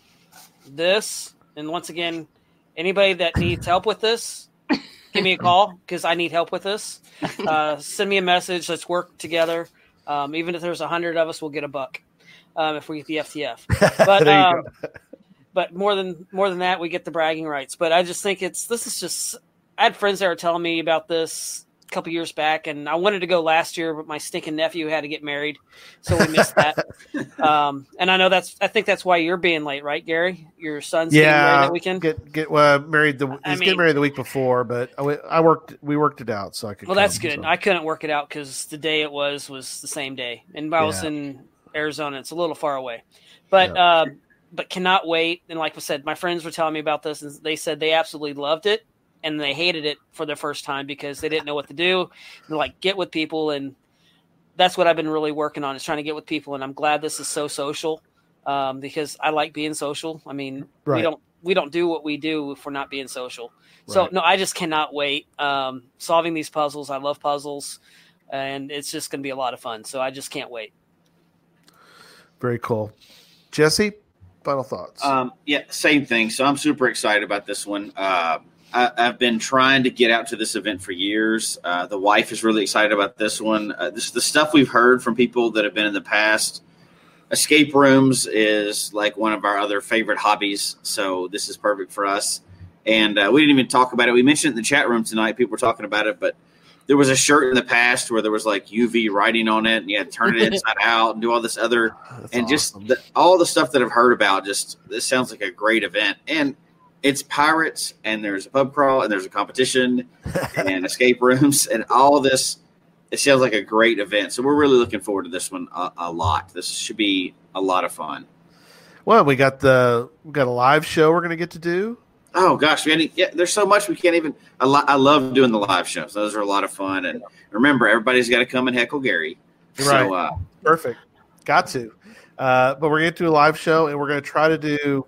this, and once again, anybody that needs help with this, give me a call because I need help with this. Uh, send me a message. Let's work together. Um, even if there's a hundred of us, we'll get a buck um, if we get the FTF. But um, but more than more than that, we get the bragging rights. But I just think it's this is just. I had friends that were telling me about this couple years back, and I wanted to go last year, but my stinking nephew had to get married, so we missed that. um, and I know that's. I think that's why you're being late, right, Gary? Your son's getting married yeah, that weekend. get get well, married. The he's I getting married the week before, but I worked. We worked it out, so I could. well, that's good. so. I couldn't work it out because the day it was was the same day, and I was Yeah. in Arizona. It's a little far away, but Yeah. um, but cannot wait. And like I said, my friends were telling me about this, and they said they absolutely loved it, and they hated it for the first time because they didn't know what to do. They're like, get with people, and that's what I've been really working on is trying to get with people. And I'm glad this is so social um, because I like being social. I mean, we don't we don't do what we do if we're not being social. So no, I just cannot wait. Um, solving these puzzles, I love puzzles, and it's just going to be a lot of fun. So I just can't wait. Very cool. Jesse, final thoughts. Um, yeah, same thing. So I'm super excited about this one. Uh, I, I've been trying to get out to this event for years. Uh, the wife is really excited about this one. Uh, this the stuff we've heard from people that have been in the past. Escape rooms is like one of our other favorite hobbies, so this is perfect for us. And uh, we didn't even talk about it. We mentioned it in the chat room tonight. People were talking about it, but there was a shirt in the past where there was like UV writing on it, and you had to turn it inside out and do all this other That's and just the, all the stuff that I've heard about. Just this sounds like a great event, and it's pirates, and there's a pub crawl, and there's a competition, and escape rooms, and all this. It sounds like a great event, so we're really looking forward to this one a, a lot. This should be a lot of fun. well, we got the we got a live show we're going to get to do. Oh gosh, man! Yeah, there's so much we can't even. I, lo- I love doing the live shows; those are a lot of fun. And remember, everybody's got to come and heckle Gary. Right. So uh, Perfect. Got to. Uh, but we're going to do a live show, and we're going to try to do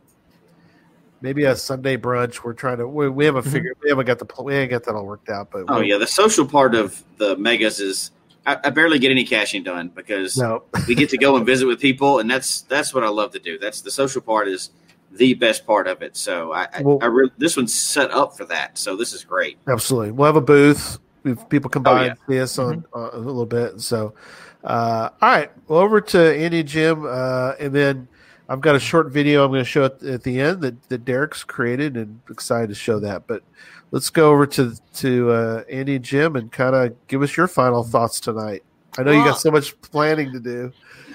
maybe a Sunday brunch. We're trying to. We, we haven't figured. We haven't got the. We ain't got that all worked out. But oh we- yeah, the social part of the megas is. I, I barely get any caching done because No. we get to go and visit with people, and that's that's what I love to do. That's the social part is the best part of it. So I, I, Well- I really this one's set up for that. So this is great. Absolutely. We'll have a booth. If people come by Oh, yeah. and see us on uh, a little bit. So, uh, all right. Well, over to Andy and Jim, uh, and then I've got a short video I'm going to show at, at the end that, that Derek's created, and excited to show that. But let's go over to to uh, Andy and Jim and kind of give us your final thoughts tonight. I know you got so much planning to do.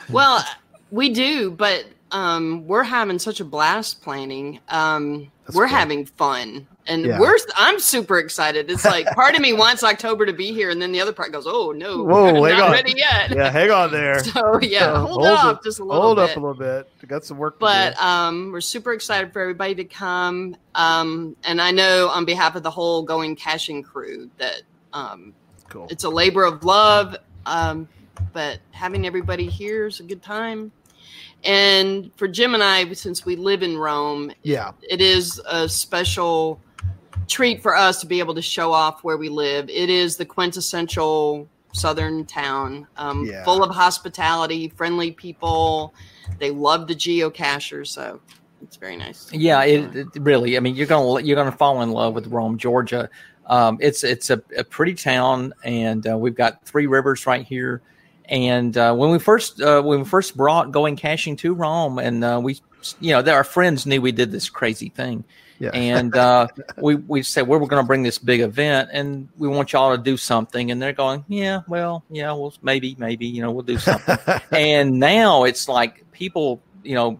Well, we do, but um, we're having such a blast planning. Um, we're cool. having fun, and Yeah. we're. I'm super excited. It's like part of me wants October to be here, and then the other part goes, "Oh no, Whoa, not on. ready yet." Yeah, hang on there. So yeah, hold, hold up just a little Hold bit. up a little bit. Got some work. to but do. um, we're super excited for everybody to come. Um, and I know on behalf of the whole Going Caching crew that um, cool. it's a labor of love. Um, but having everybody here is a good time. And for Jim and I, since we live in Rome, Yeah, it is a special treat for us to be able to show off where we live. It is the quintessential southern town, um, Yeah. full of hospitality, friendly people. They love the geocachers, so It's very nice. Yeah, it, it really. I mean, you're gonna you're gonna fall in love with Rome, Georgia. Um, it's it's a, a pretty town, and uh, we've got three rivers right here. And uh, when we first uh, when we first brought going caching to Rome, and uh, we you know, our friends knew we did this crazy thing, Yeah. and uh, we we said well, we're going to bring this big event, and we want y'all to do something, and they're going, yeah, well, yeah, well, maybe, maybe, you know, we'll do something. and now it's like people, you know,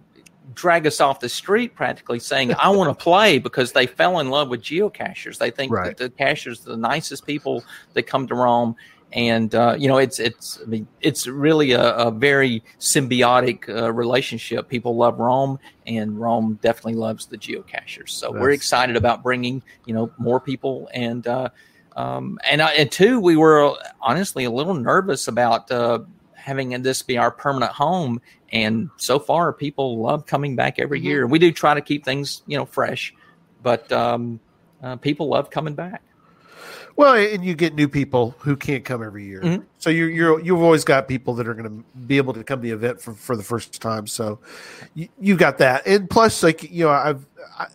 drag us off the street practically saying, I want to play because they fell in love with geocachers. They think Right. that the cachers are the nicest people that come to Rome. And uh, you know, it's it's I mean, it's really a, a very symbiotic uh, relationship. People love Rome, and Rome definitely loves the geocachers. So we're excited about bringing you know more people and uh, um, and I, and two, we were honestly a little nervous about uh, having this be our permanent home. And so far, people love coming back every Mhm. year. We do try to keep things you know fresh, but um, uh, people love coming back. Well, and you get new people who can't come every year. Mhm. So you're you're you've always got people that are going to be able to come to the event for, for the first time. So you, you got that, and plus, like you know, I've I,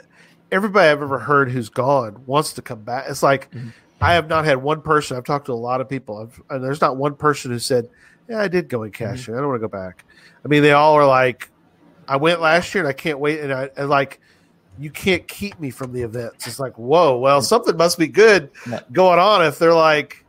everybody I've ever heard who's gone wants to come back. It's like Mhm. I have not had one person. I've talked to a lot of people, I've, and there's not one person who said, "Yeah, I did Going Caching. I don't want to go back." I mean, they all are like, "I went last year, and I can't wait." And I and like. You can't keep me from the events. It's like, whoa, well, something must be good going on if they're like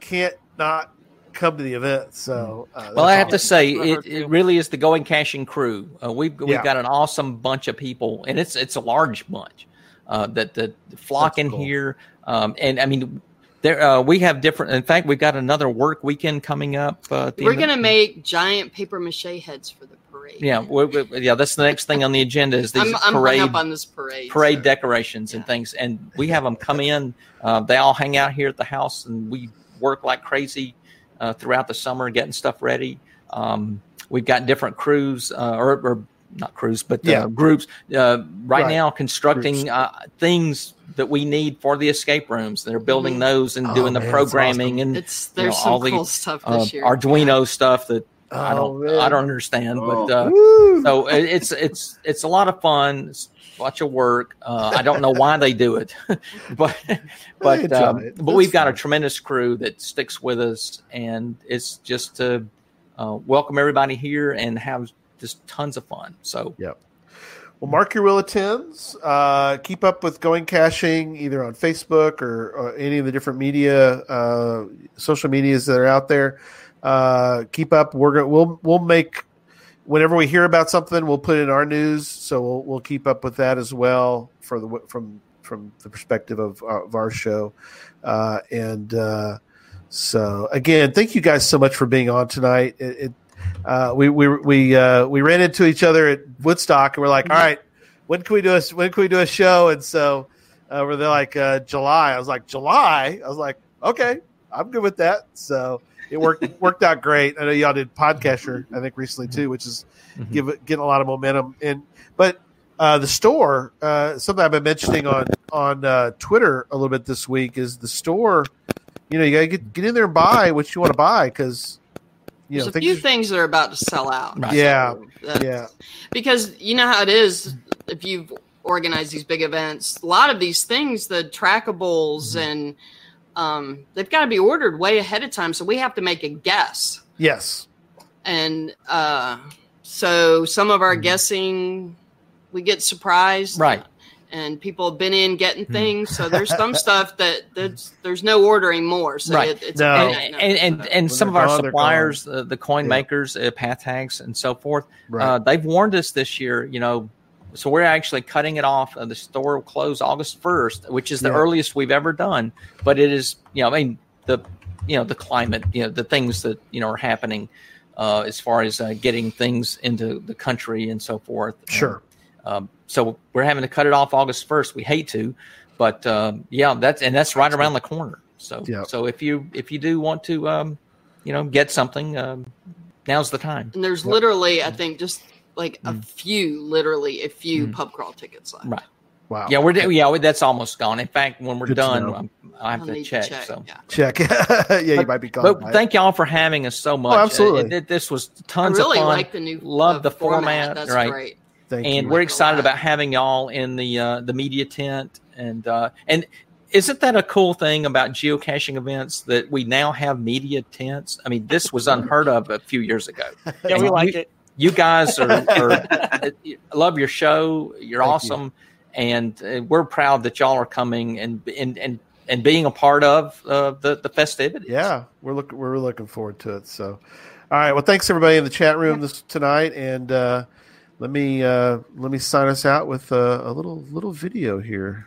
can't not come to the event. So, uh, Well, I that's have to say, it, it really is the going caching crew. Uh, we've we've Yeah. got an awesome bunch of people, and it's it's a large bunch uh, that that flock That's in cool. here. Um, and I mean, there uh, we have different. In fact, we've got another work weekend coming up. Uh, the We're gonna make giant paper mache heads for the parade. Yeah, we we yeah. That's the next thing on the agenda is these I'm, I'm hung parade up on this parade. parade so- decorations and things, and we have them come in. Uh, they all hang out here at the house, and we work like crazy uh, throughout the summer getting stuff ready. Um, we've got different crews, uh, or, or not crews, but uh, Yeah. groups uh, right, Right. now constructing uh, things that we need for the escape rooms. They're building Mhm. those and Oh, doing the man, that's programming awesome. and It's you there's know, some all the, cool stuff uh, this year. Arduino stuff that I Oh, don't man. I don't understand, but. Oh. Uh, so it- it's it's it's a lot of fun it's a bunch of work uh, i don't know why they do it but but enjoy um, it. but we've got a tremendous crew that sticks with us and it's just to uh, welcome everybody here and have just tons of fun so yep. Well, mark your will attends. Uh, keep up with Going Caching either on Facebook or, or any of the different media, uh, social medias that are out there. Uh, keep up. We're gonna we'll we'll make whenever we hear about something, we'll put in our news. So we'll we'll keep up with that as well for the from from the perspective of, uh, of our show. Uh, and uh, so again, thank you guys so much for being on tonight. It, it uh, we we we uh, we ran into each other at Woodstock, and we're like, "All right, when can we do a when can we do a show?" And so uh, there like uh, July. I was like, "July." I was like, "Okay, I'm good with that." So it worked worked out great. I know y'all did PodCacher, I think recently too, which is Mhm. give getting a lot of momentum. And but uh, the store, uh, something I've been mentioning on on uh, Twitter a little bit this week is the store. You know, you gotta get get in there and buy what you want to buy because you There's a few things- things that are about to sell out. Right. Yeah, That- yeah. because you know how it is if you've organized these big events a lot of these things the trackables Mm-hmm. and um, they've got to be ordered way ahead of time so we have to make a guess Yes. and uh, so some of our Mm-hmm. guessing we get surprised Right. and people have been in getting Mm-hmm. things so there's some stuff that that's, there's no ordering more so Right. it, it's No. and, and, and, and some of our suppliers, uh, the coin Yeah. makers, uh, path tags, and so forth, Right. uh, they've warned us this year. You know, so we're actually cutting it off. Uh, the store will close August first, which is the Yeah. earliest we've ever done. But it is, you know, I mean the, you know, the climate, you know, the things that you know are happening uh, as far as uh, getting things into the country and so forth. Sure. Um, so we're having to cut it off August first. We hate to, but um, yeah, that's and that's right around the corner. So Yeah. so if you if you do want to, um, you know, get something, um, now's the time. and there's Yep. literally i think just like a Mm. few literally a few Mm. pub crawl tickets left Right. Wow. Yeah, we're yeah, that's almost gone. In fact, when we're Good done. I'm, have I'll to check. check, So. yeah. Check. yeah, you But- might be gone. But by it. thank y'all for having us so much. Oh, absolutely. Uh, it- it- this was I tons really of fun. like the new Love uh, the format, That's right. great. Thank and you. we're excited about having y'all in the uh, the media tent. And uh, and isn't that a cool thing about geocaching events that we now have media tents? I mean, this was unheard of a few years ago. Yeah, we And liked you, it. You guys are, are I love your show. You're Thank you. awesome, and uh, we're proud that y'all are coming and and and and being a part of uh, the the festivities. Yeah, we're look we're looking forward to it. So, all right. Well, thanks everybody in the chat room this tonight, and uh, let me uh, let me sign us out with uh, a little little video here.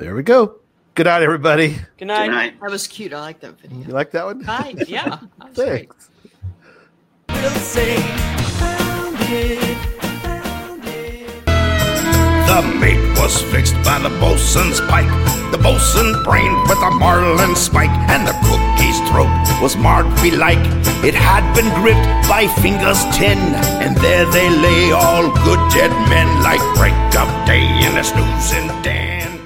There we go. Good night, everybody. Good night. Good night. That was cute. I like that video. You like that one? Hi. Yeah. that was great. Thanks. We'll say, found it, found it. The mate was fixed by the bosun's pike. The bosun brain with a marlin spike, and the cookie's throat was marked belike. It had been gripped by fingers ten, and there they lay, all good dead men, like break of day in a snoozing den.